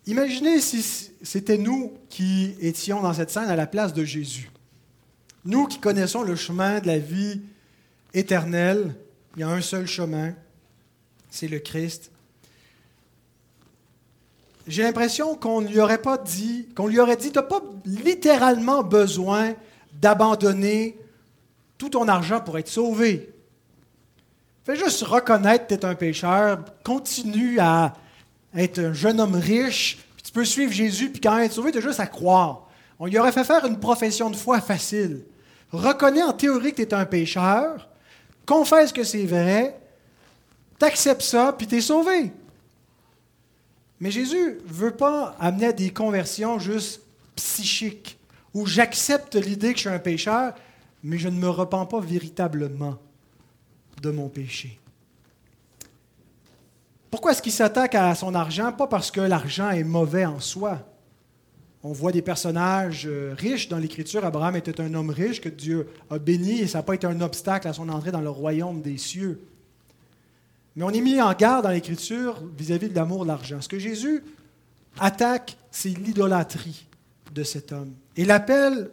A: Imaginez si c'était nous qui étions dans cette scène à la place de Jésus. Nous qui connaissons le chemin de la vie éternelle, il y a un seul chemin, c'est le Christ. J'ai l'impression qu'on lui aurait pas dit, qu'on lui aurait dit, tu n'as pas littéralement besoin d'abandonner tout ton argent pour être sauvé. Fais juste reconnaître que tu es un pécheur, continue à être un jeune homme riche, puis tu peux suivre Jésus, puis quand être sauvé, tu as juste à croire. On lui aurait fait faire une profession de foi facile. Reconnais en théorie que tu es un pécheur, confesse que c'est vrai, t'acceptes ça, puis tu es sauvé. Mais Jésus ne veut pas amener à des conversions juste psychiques, où j'accepte l'idée que je suis un pécheur, mais je ne me repens pas véritablement de mon péché. Pourquoi est-ce qu'il s'attaque à son argent? Pas parce que l'argent est mauvais en soi. On voit des personnages euh, riches dans l'Écriture. Abraham était un homme riche que Dieu a béni et ça n'a pas été un obstacle à son entrée dans le royaume des cieux. Mais on est mis en garde dans l'Écriture vis-à-vis de l'amour de l'argent. Ce que Jésus attaque, c'est l'idolâtrie de cet homme. Et l'appel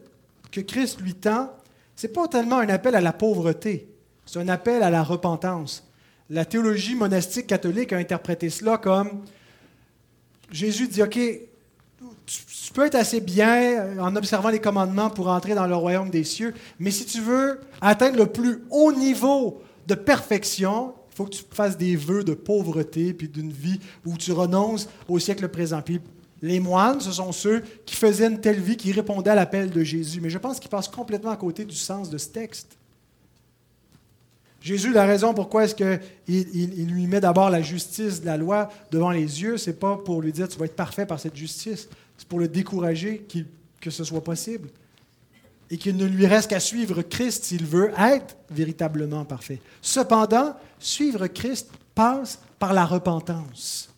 A: que Christ lui tend, ce n'est pas tellement un appel à la pauvreté, c'est un appel à la repentance la théologie monastique catholique a interprété cela comme Jésus dit, OK, tu peux être assez bien en observant les commandements pour entrer dans le royaume des cieux, mais si tu veux atteindre le plus haut niveau de perfection, faut que tu fasses des vœux de pauvreté, puis d'une vie où tu renonces au siècle présent. Puis les moines, ce sont ceux qui faisaient une telle vie, qui répondaient à l'appel de Jésus. Mais je pense qu'ils passent complètement à côté du sens de ce texte. Jésus, la raison pourquoi est-ce qu'il il, lui met d'abord la justice de la loi devant les yeux, c'est pas pour lui dire tu vas être parfait par cette justice, c'est pour le décourager que ce soit possible et qu'il ne lui reste qu'à suivre Christ s'il veut être véritablement parfait. Cependant, suivre Christ passe par la repentance.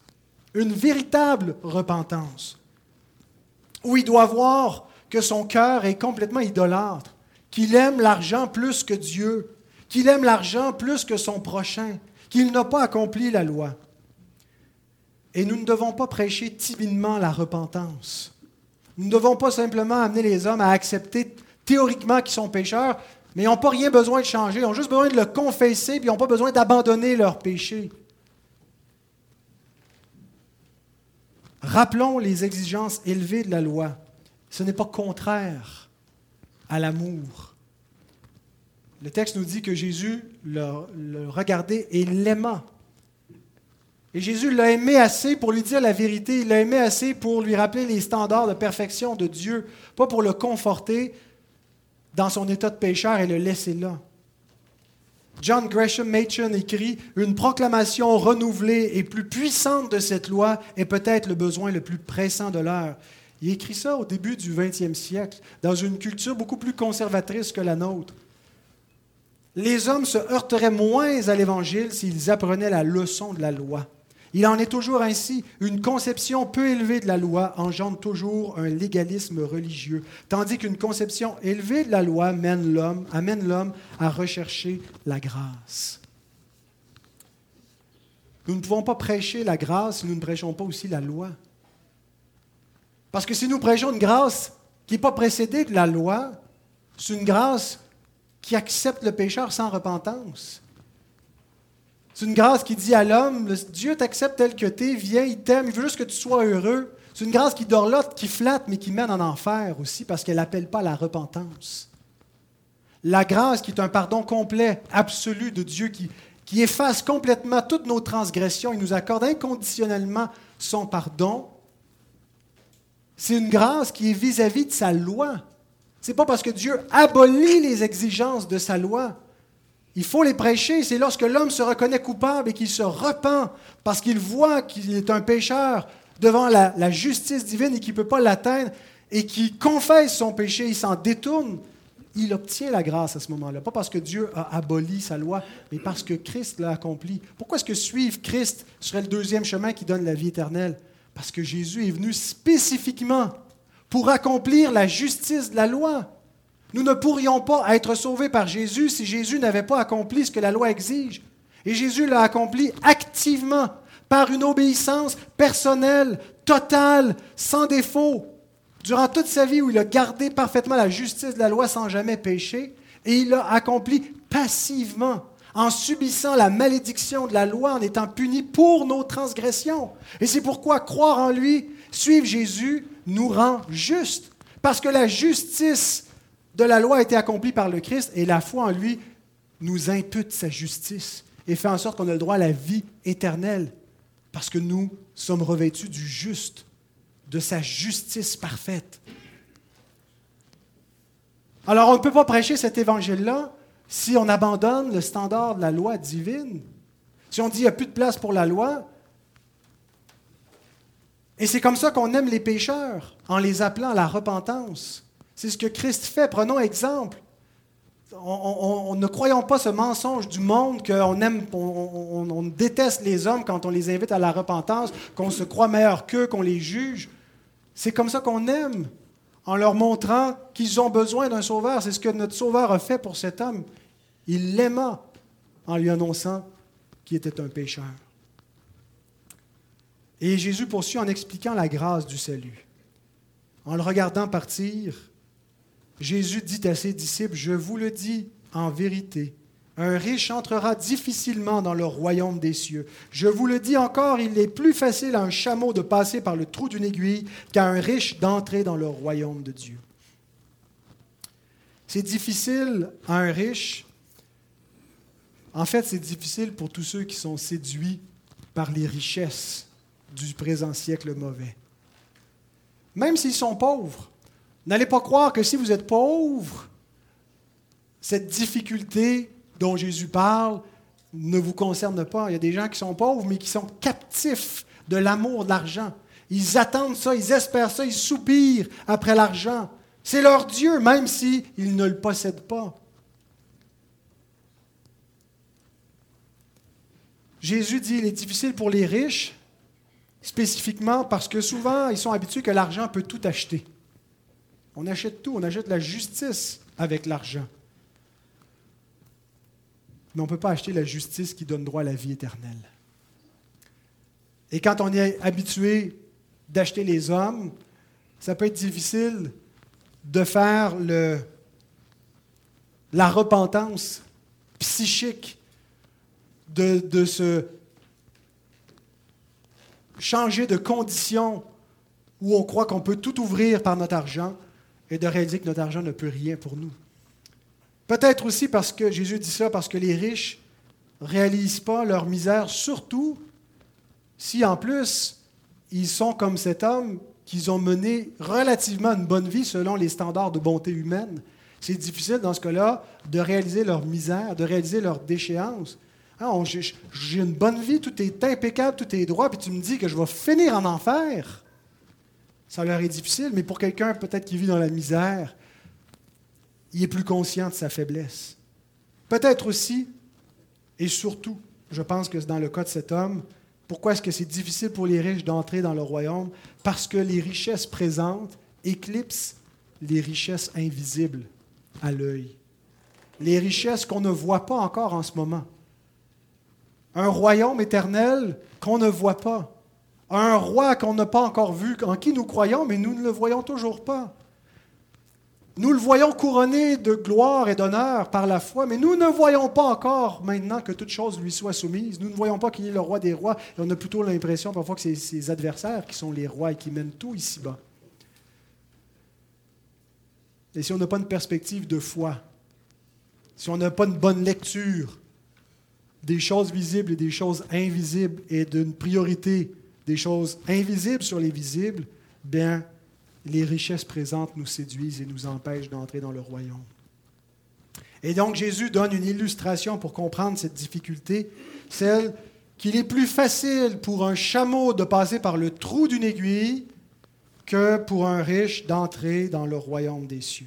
A: Une véritable repentance. Où il doit voir que son cœur est complètement idolâtre, qu'il aime l'argent plus que Dieu, qu'il aime l'argent plus que son prochain, qu'il n'a pas accompli la loi. Et nous ne devons pas prêcher timidement la repentance. Nous ne devons pas simplement amener les hommes à accepter théoriquement qu'ils sont pécheurs, mais ils n'ont pas rien besoin de changer. Ils ont juste besoin de le confesser, puis ils n'ont pas besoin d'abandonner leur péché. Rappelons les exigences élevées de la loi. Ce n'est pas contraire à l'amour. Le texte nous dit que Jésus le, regardait et l'aima. Et Jésus l'a aimé assez pour lui dire la vérité, il l'a aimé assez pour lui rappeler les standards de perfection de Dieu, pas pour le conforter dans son état de pécheur et le laisser là. John Gresham Machen écrit Une proclamation renouvelée et plus puissante de cette loi est peut-être le besoin le plus pressant de l'heure. Il écrit ça au début du 20e siècle, dans une culture beaucoup plus conservatrice que la nôtre. Les hommes se heurteraient moins à l'Évangile s'ils apprenaient la leçon de la loi. Il en est toujours ainsi. Une conception peu élevée de la loi engendre toujours un légalisme religieux, tandis qu'une conception élevée de la loi amène l'homme à rechercher la grâce. Nous ne pouvons pas prêcher la grâce si nous ne prêchons pas aussi la loi. Parce que si nous prêchons une grâce qui n'est pas précédée de la loi, c'est une grâce qui accepte le pécheur sans repentance. C'est une grâce qui dit à l'homme, Dieu t'accepte tel que tu es, viens, il t'aime, il veut juste que tu sois heureux. C'est une grâce qui dorlote, qui flatte, mais qui mène en enfer aussi, parce qu'elle n'appelle pas la repentance. La grâce qui est un pardon complet, absolu de Dieu, qui, qui efface complètement toutes nos transgressions, il nous accorde inconditionnellement son pardon. C'est une grâce qui est vis-à-vis de sa loi. Ce n'est pas parce que Dieu abolit les exigences de sa loi il faut les prêcher. C'est lorsque l'homme se reconnaît coupable et qu'il se repent parce qu'il voit qu'il est un pécheur devant la, justice divine et qu'il ne peut pas l'atteindre et qu'il confesse son péché, il s'en détourne. Il obtient la grâce à ce moment-là. Pas parce que Dieu a aboli sa loi, mais parce que Christ l'a accompli. Pourquoi est-ce que suivre Christ serait le deuxième chemin qui donne la vie éternelle? Parce que Jésus est venu spécifiquement pour accomplir la justice de la loi. Nous ne pourrions pas être sauvés par Jésus si Jésus n'avait pas accompli ce que la loi exige. Et Jésus l'a accompli activement, par une obéissance personnelle, totale, sans défaut, durant toute sa vie où il a gardé parfaitement la justice de la loi sans jamais pécher, et il l'a accompli passivement, en subissant la malédiction de la loi, en étant puni pour nos transgressions. Et c'est pourquoi croire en lui, suivre Jésus, nous rend justes. Parce que la justice de la loi a été accomplie par le Christ et la foi en lui nous impute sa justice et fait en sorte qu'on a le droit à la vie éternelle parce que nous sommes revêtus du juste, de sa justice parfaite. Alors on ne peut pas prêcher cet évangile-là si on abandonne le standard de la loi divine. Si on dit qu'il n'y a plus de place pour la loi, et c'est comme ça qu'on aime les pécheurs, en les appelant à la repentance. C'est ce que Christ fait. Prenons exemple. On, ne croyons pas ce mensonge du monde qu'on aime, on, déteste les hommes quand on les invite à la repentance, qu'on se croit meilleur qu'eux, qu'on les juge. C'est comme ça qu'on aime, en leur montrant qu'ils ont besoin d'un sauveur. C'est ce que notre sauveur a fait pour cet homme. Il l'aima en lui annonçant qu'il était un pécheur. Et Jésus poursuit en expliquant la grâce du salut. En le regardant partir, Jésus dit à ses disciples, je vous le dis en vérité, un riche entrera difficilement dans le royaume des cieux. Je vous le dis encore, il est plus facile à un chameau de passer par le trou d'une aiguille qu'à un riche d'entrer dans le royaume de Dieu. C'est difficile à un riche. En fait, c'est difficile pour tous ceux qui sont séduits par les richesses du présent siècle mauvais. Même s'ils sont pauvres, N'allez pas croire que si vous êtes pauvre, cette difficulté dont Jésus parle ne vous concerne pas. Il y a des gens qui sont pauvres, mais qui sont captifs de l'amour de l'argent. Ils attendent ça, ils espèrent ça, ils soupirent après l'argent. C'est leur Dieu, même s'ils ne le possèdent pas. Jésus dit il est difficile pour les riches, spécifiquement parce que souvent ils sont habitués que l'argent peut tout acheter. On achète tout, on achète la justice avec l'argent. Mais on ne peut pas acheter la justice qui donne droit à la vie éternelle. Et quand on est habitué d'acheter les hommes, ça peut être difficile de faire la repentance psychique, de se changer de condition où on croit qu'on peut tout ouvrir par notre argent et de réaliser que notre argent ne peut rien pour nous. Peut-être aussi parce que Jésus dit ça, parce que les riches ne réalisent pas leur misère, surtout si en plus ils sont comme cet homme qu'ils ont mené relativement une bonne vie selon les standards de bonté humaine. C'est difficile dans ce cas-là de réaliser leur misère, de réaliser leur déchéance. Ah, j'ai une bonne vie, tout est impeccable, tout est droit, puis tu me dis que je vais finir en enfer. Ça leur est difficile, mais pour quelqu'un peut-être qui vit dans la misère, il est plus conscient de sa faiblesse. Peut-être aussi, et surtout, je pense que c'est dans le cas de cet homme, pourquoi est-ce que c'est difficile pour les riches d'entrer dans le royaume? Parce que les richesses présentes éclipsent les richesses invisibles à l'œil. Les richesses qu'on ne voit pas encore en ce moment. Un royaume éternel qu'on ne voit pas. Un roi qu'on n'a pas encore vu, en qui nous croyons, mais nous ne le voyons toujours pas. Nous le voyons couronné de gloire et d'honneur par la foi, mais nous ne voyons pas encore maintenant que toute chose lui soit soumise. Nous ne voyons pas qu'il est le roi des rois. Et on a plutôt l'impression parfois que c'est ses adversaires qui sont les rois et qui mènent tout ici-bas. Et si on n'a pas une perspective de foi, si on n'a pas une bonne lecture des choses visibles et des choses invisibles et d'une priorité des choses invisibles sur les visibles, bien, les richesses présentes nous séduisent et nous empêchent d'entrer dans le royaume. Et donc Jésus donne une illustration pour comprendre cette difficulté, celle qu'il est plus facile pour un chameau de passer par le trou d'une aiguille que pour un riche d'entrer dans le royaume des cieux.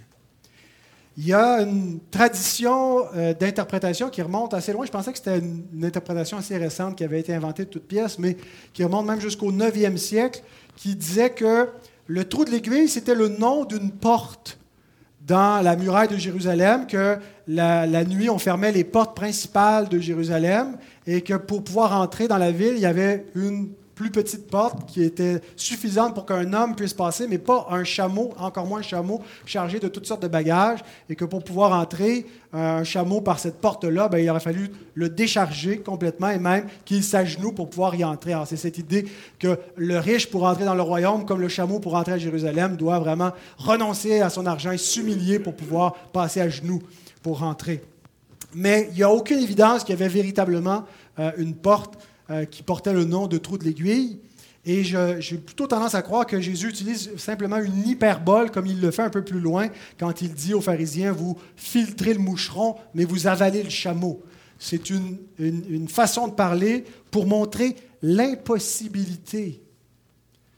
A: Il y a une tradition euh, d'interprétation qui remonte assez loin. Je pensais que c'était une, interprétation assez récente qui avait été inventée de toutes pièces, mais qui remonte même jusqu'au 9e siècle, qui disait que le trou de l'aiguille, c'était le nom d'une porte dans la muraille de Jérusalem, que la, la, nuit, on fermait les portes principales de Jérusalem et que pour pouvoir entrer dans la ville, il y avait une plus petite porte qui était suffisante pour qu'un homme puisse passer, mais pas un chameau, encore moins un chameau chargé de toutes sortes de bagages, et que pour pouvoir entrer un chameau par cette porte-là, ben, il aurait fallu le décharger complètement et même qu'il s'agenouille pour pouvoir y entrer. Alors c'est cette idée que le riche pour entrer dans le royaume, comme le chameau pour entrer à Jérusalem, doit vraiment renoncer à son argent et s'humilier pour pouvoir passer à genoux pour rentrer. Mais il n'y a aucune évidence qu'il y avait véritablement euh, une porte euh, qui portait le nom de trou de l'aiguille. Et j'ai plutôt tendance à croire que Jésus utilise simplement une hyperbole, comme il le fait un peu plus loin, quand il dit aux pharisiens, vous filtrez le moucheron, mais vous avalez le chameau. C'est une, une, façon de parler pour montrer l'impossibilité.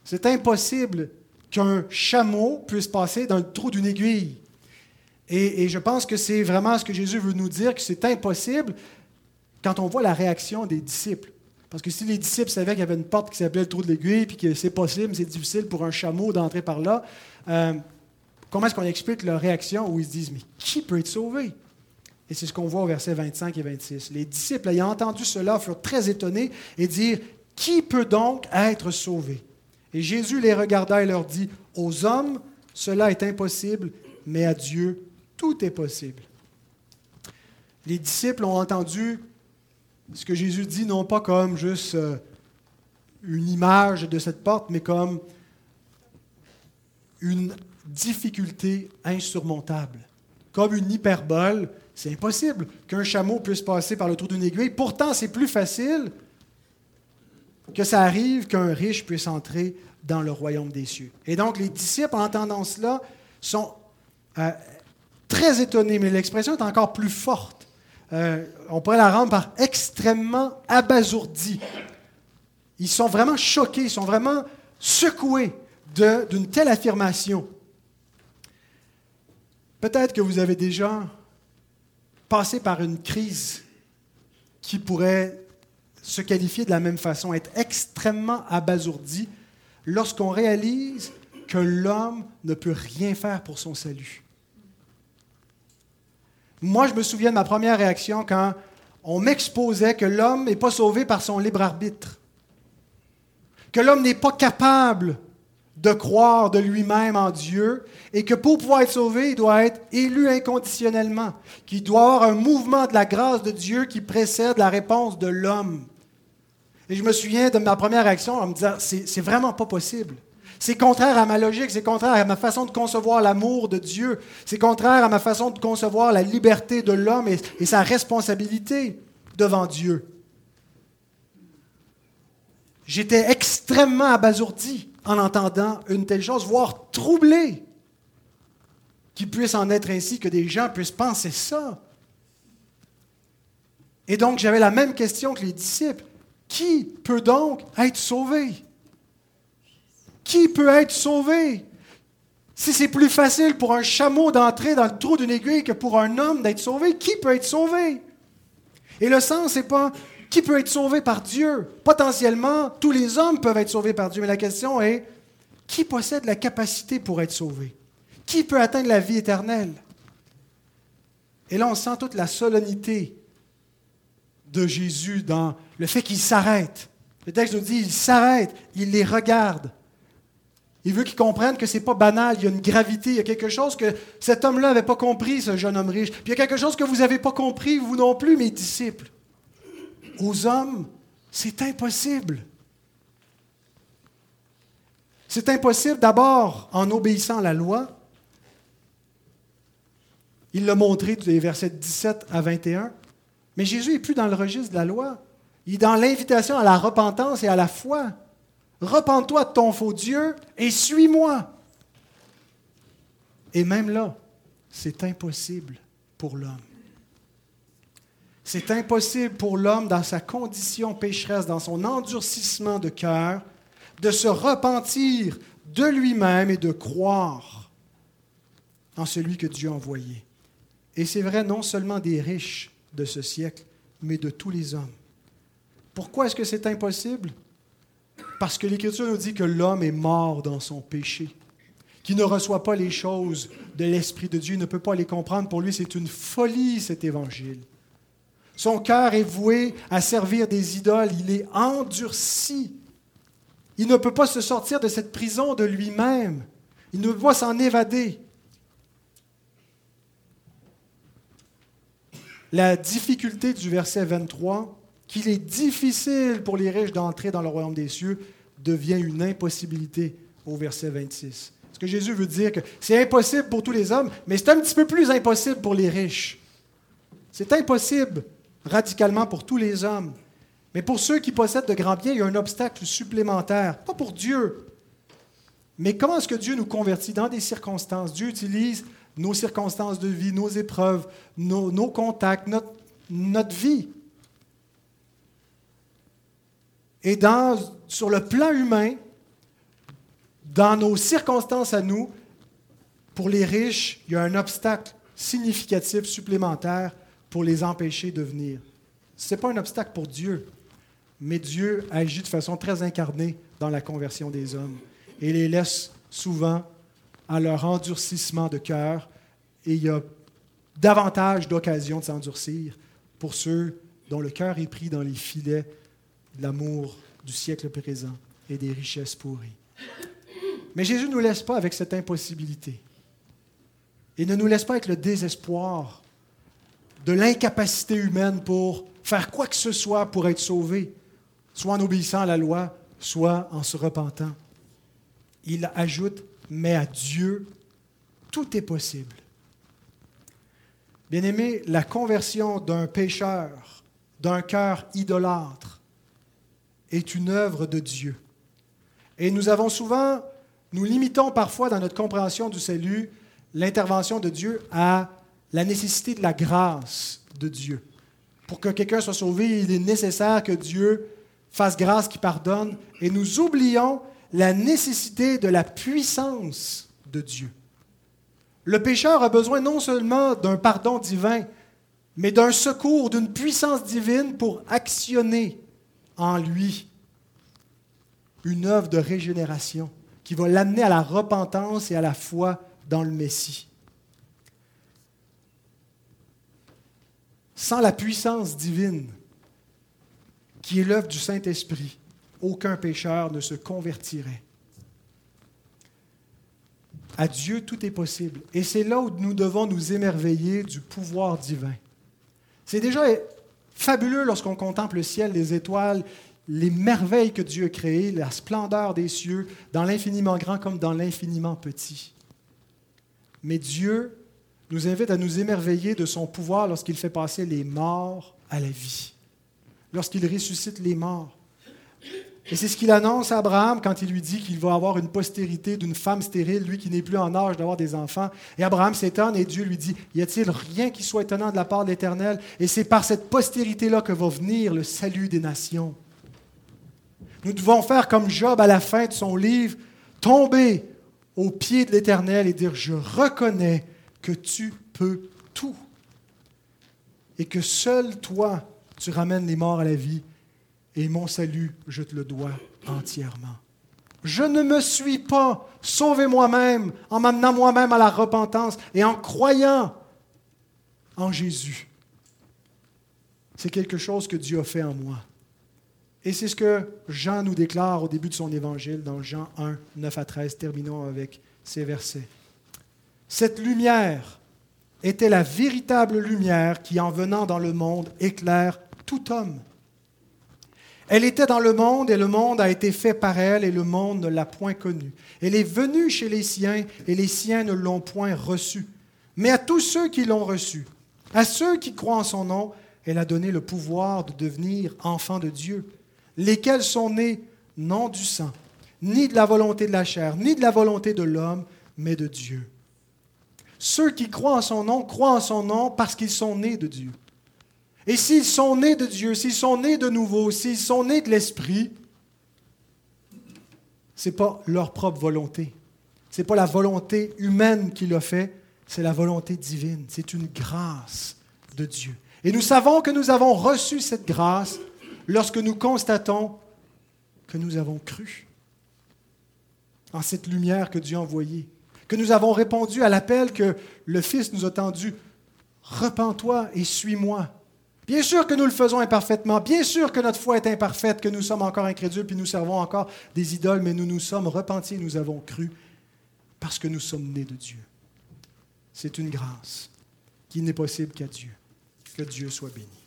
A: C'est impossible qu'un chameau puisse passer dans le trou d'une aiguille. Et, et, je pense que c'est vraiment ce que Jésus veut nous dire, que c'est impossible quand on voit la réaction des disciples. Parce que si les disciples savaient qu'il y avait une porte qui s'appelait le trou de l'aiguille, puis que c'est possible, c'est difficile pour un chameau d'entrer par là, euh, comment est-ce qu'on explique leur réaction où ils se disent, mais qui peut être sauvé? Et c'est ce qu'on voit au verset 25 et 26. Les disciples, ayant entendu cela, furent très étonnés et dirent, qui peut donc être sauvé? Et Jésus les regarda et leur dit, aux hommes, cela est impossible, mais à Dieu, tout est possible. Les disciples ont entendu ce que Jésus dit, non pas comme juste euh, une image de cette porte, mais comme une difficulté insurmontable, comme une hyperbole. C'est impossible qu'un chameau puisse passer par le trou d'une aiguille. Pourtant, c'est plus facile que ça arrive qu'un riche puisse entrer dans le royaume des cieux. Et donc, les disciples, en entendant cela, sont euh, très étonnés, mais l'expression est encore plus forte. Euh, on pourrait la rendre par extrêmement abasourdi. Ils sont vraiment choqués, ils sont vraiment secoués d'une telle affirmation. Peut-être que vous avez déjà passé par une crise qui pourrait se qualifier de la même façon, être extrêmement abasourdi lorsqu'on réalise que l'homme ne peut rien faire pour son salut. Moi, je me souviens de ma première réaction quand on m'exposait que l'homme n'est pas sauvé par son libre arbitre, que l'homme n'est pas capable de croire de lui-même en Dieu et que pour pouvoir être sauvé, il doit être élu inconditionnellement, qu'il doit avoir un mouvement de la grâce de Dieu qui précède la réponse de l'homme. Et je me souviens de ma première réaction en me disant, c'est vraiment pas possible. C'est contraire à ma logique, c'est contraire à ma façon de concevoir l'amour de Dieu, c'est contraire à ma façon de concevoir la liberté de l'homme et, sa responsabilité devant Dieu. J'étais extrêmement abasourdi en entendant une telle chose, voire troublé qu'il puisse en être ainsi, que des gens puissent penser ça. Et donc j'avais la même question que les disciples. Qui peut donc être sauvé? Qui peut être sauvé? Si c'est plus facile pour un chameau d'entrer dans le trou d'une aiguille que pour un homme d'être sauvé, qui peut être sauvé? Et le sens, c'est pas qui peut être sauvé par Dieu. Potentiellement, tous les hommes peuvent être sauvés par Dieu, mais la question est qui possède la capacité pour être sauvé? Qui peut atteindre la vie éternelle? Et là, on sent toute la solennité de Jésus dans le fait qu'il s'arrête. Le texte nous dit, il s'arrête, il les regarde. Il veut qu'ils comprennent que ce n'est pas banal, il y a une gravité, il y a quelque chose que cet homme-là n'avait pas compris, ce jeune homme riche. Puis il y a quelque chose que vous n'avez pas compris, vous non plus, mes disciples. Aux hommes, c'est impossible. C'est impossible d'abord en obéissant à la loi. Il l'a montré des versets 17 à 21. Mais Jésus n'est plus dans le registre de la loi. Il est dans l'invitation à la repentance et à la foi. Repends-toi de ton faux Dieu et suis-moi. Et même là, c'est impossible pour l'homme. C'est impossible pour l'homme, dans sa condition pécheresse, dans son endurcissement de cœur, de se repentir de lui-même et de croire en celui que Dieu a envoyé. Et c'est vrai non seulement des riches de ce siècle, mais de tous les hommes. Pourquoi est-ce que c'est impossible? Parce que l'Écriture nous dit que l'homme est mort dans son péché, qu'il ne reçoit pas les choses de l'Esprit de Dieu, il ne peut pas les comprendre. Pour lui, c'est une folie cet évangile. Son cœur est voué à servir des idoles, il est endurci. Il ne peut pas se sortir de cette prison de lui-même. Il ne peut pas s'en évader. La difficulté du verset 23 qu'il est difficile pour les riches d'entrer dans le royaume des cieux devient une impossibilité au verset 26. Ce que Jésus veut dire que c'est impossible pour tous les hommes, mais c'est un petit peu plus impossible pour les riches. C'est impossible radicalement pour tous les hommes. Mais pour ceux qui possèdent de grands biens, il y a un obstacle supplémentaire. Pas pour Dieu. Mais comment est-ce que Dieu nous convertit? Dans des circonstances? Dieu utilise nos circonstances de vie, nos épreuves, nos, contacts, notre, notre vie Et sur le plan humain, dans nos circonstances à nous, pour les riches, il y a un obstacle significatif supplémentaire pour les empêcher de venir. Ce n'est pas un obstacle pour Dieu, mais Dieu agit de façon très incarnée dans la conversion des hommes et les laisse souvent à leur endurcissement de cœur et il y a davantage d'occasions de s'endurcir pour ceux dont le cœur est pris dans les filets l'amour du siècle présent et des richesses pourries. Mais Jésus ne nous laisse pas avec cette impossibilité. Il ne nous laisse pas avec le désespoir de l'incapacité humaine pour faire quoi que ce soit pour être sauvé, soit en obéissant à la loi, soit en se repentant. Il ajoute, mais à Dieu, tout est possible. Bien-aimé, la conversion d'un pécheur, d'un cœur idolâtre, est une œuvre de Dieu. Et nous avons souvent, nous limitons parfois dans notre compréhension du salut l'intervention de Dieu à la nécessité de la grâce de Dieu. Pour que quelqu'un soit sauvé, il est nécessaire que Dieu fasse grâce qui pardonne, et nous oublions la nécessité de la puissance de Dieu. Le pécheur a besoin non seulement d'un pardon divin, mais d'un secours, d'une puissance divine pour actionner en lui une œuvre de régénération qui va l'amener à la repentance et à la foi dans le Messie. Sans la puissance divine, qui est l'œuvre du Saint-Esprit, aucun pécheur ne se convertirait. À Dieu, tout est possible. Et c'est là où nous devons nous émerveiller du pouvoir divin. C'est déjà fabuleux lorsqu'on contemple le ciel, les étoiles, les merveilles que Dieu a créées, la splendeur des cieux, dans l'infiniment grand comme dans l'infiniment petit. Mais Dieu nous invite à nous émerveiller de son pouvoir lorsqu'il fait passer les morts à la vie, lorsqu'il ressuscite les morts. Et c'est ce qu'il annonce à Abraham quand il lui dit qu'il va avoir une postérité d'une femme stérile, lui qui n'est plus en âge d'avoir des enfants. Et Abraham s'étonne et Dieu lui dit, y a-t-il rien qui soit étonnant de la part de l'Éternel? Et c'est par cette postérité-là que va venir le salut des nations. Nous devons faire comme Job à la fin de son livre, tomber aux pieds de l'Éternel et dire, je reconnais que tu peux tout et que seul toi, tu ramènes les morts à la vie et mon salut, je te le dois entièrement. Je ne me suis pas sauvé moi-même en m'amenant moi-même à la repentance et en croyant en Jésus. C'est quelque chose que Dieu a fait en moi. Et c'est ce que Jean nous déclare au début de son évangile, dans Jean 1, 9 à 13. Terminons avec ces versets. Cette lumière était la véritable lumière qui, en venant dans le monde, éclaire tout homme. Elle était dans le monde et le monde a été fait par elle et le monde ne l'a point connue. Elle est venue chez les siens et les siens ne l'ont point reçue. Mais à tous ceux qui l'ont reçue, à ceux qui croient en son nom, elle a donné le pouvoir de devenir enfants de Dieu, lesquels sont nés non du sang, ni de la volonté de la chair, ni de la volonté de l'homme, mais de Dieu. Ceux qui croient en son nom croient en son nom parce qu'ils sont nés de Dieu. Et s'ils sont nés de Dieu, s'ils sont nés de nouveau, s'ils sont nés de l'Esprit, ce n'est pas leur propre volonté. Ce n'est pas la volonté humaine qui l'a fait, c'est la volonté divine. C'est une grâce de Dieu. Et nous savons que nous avons reçu cette grâce lorsque nous constatons que nous avons cru en cette lumière que Dieu a envoyée, que nous avons répondu à l'appel que le Fils nous a tendu. Repends-toi et suis-moi. Bien sûr que nous le faisons imparfaitement, bien sûr que notre foi est imparfaite, que nous sommes encore incrédules, puis nous servons encore des idoles, mais nous nous sommes repentis, nous avons cru, parce que nous sommes nés de Dieu. C'est une grâce qui n'est possible qu'à Dieu. Que Dieu soit béni.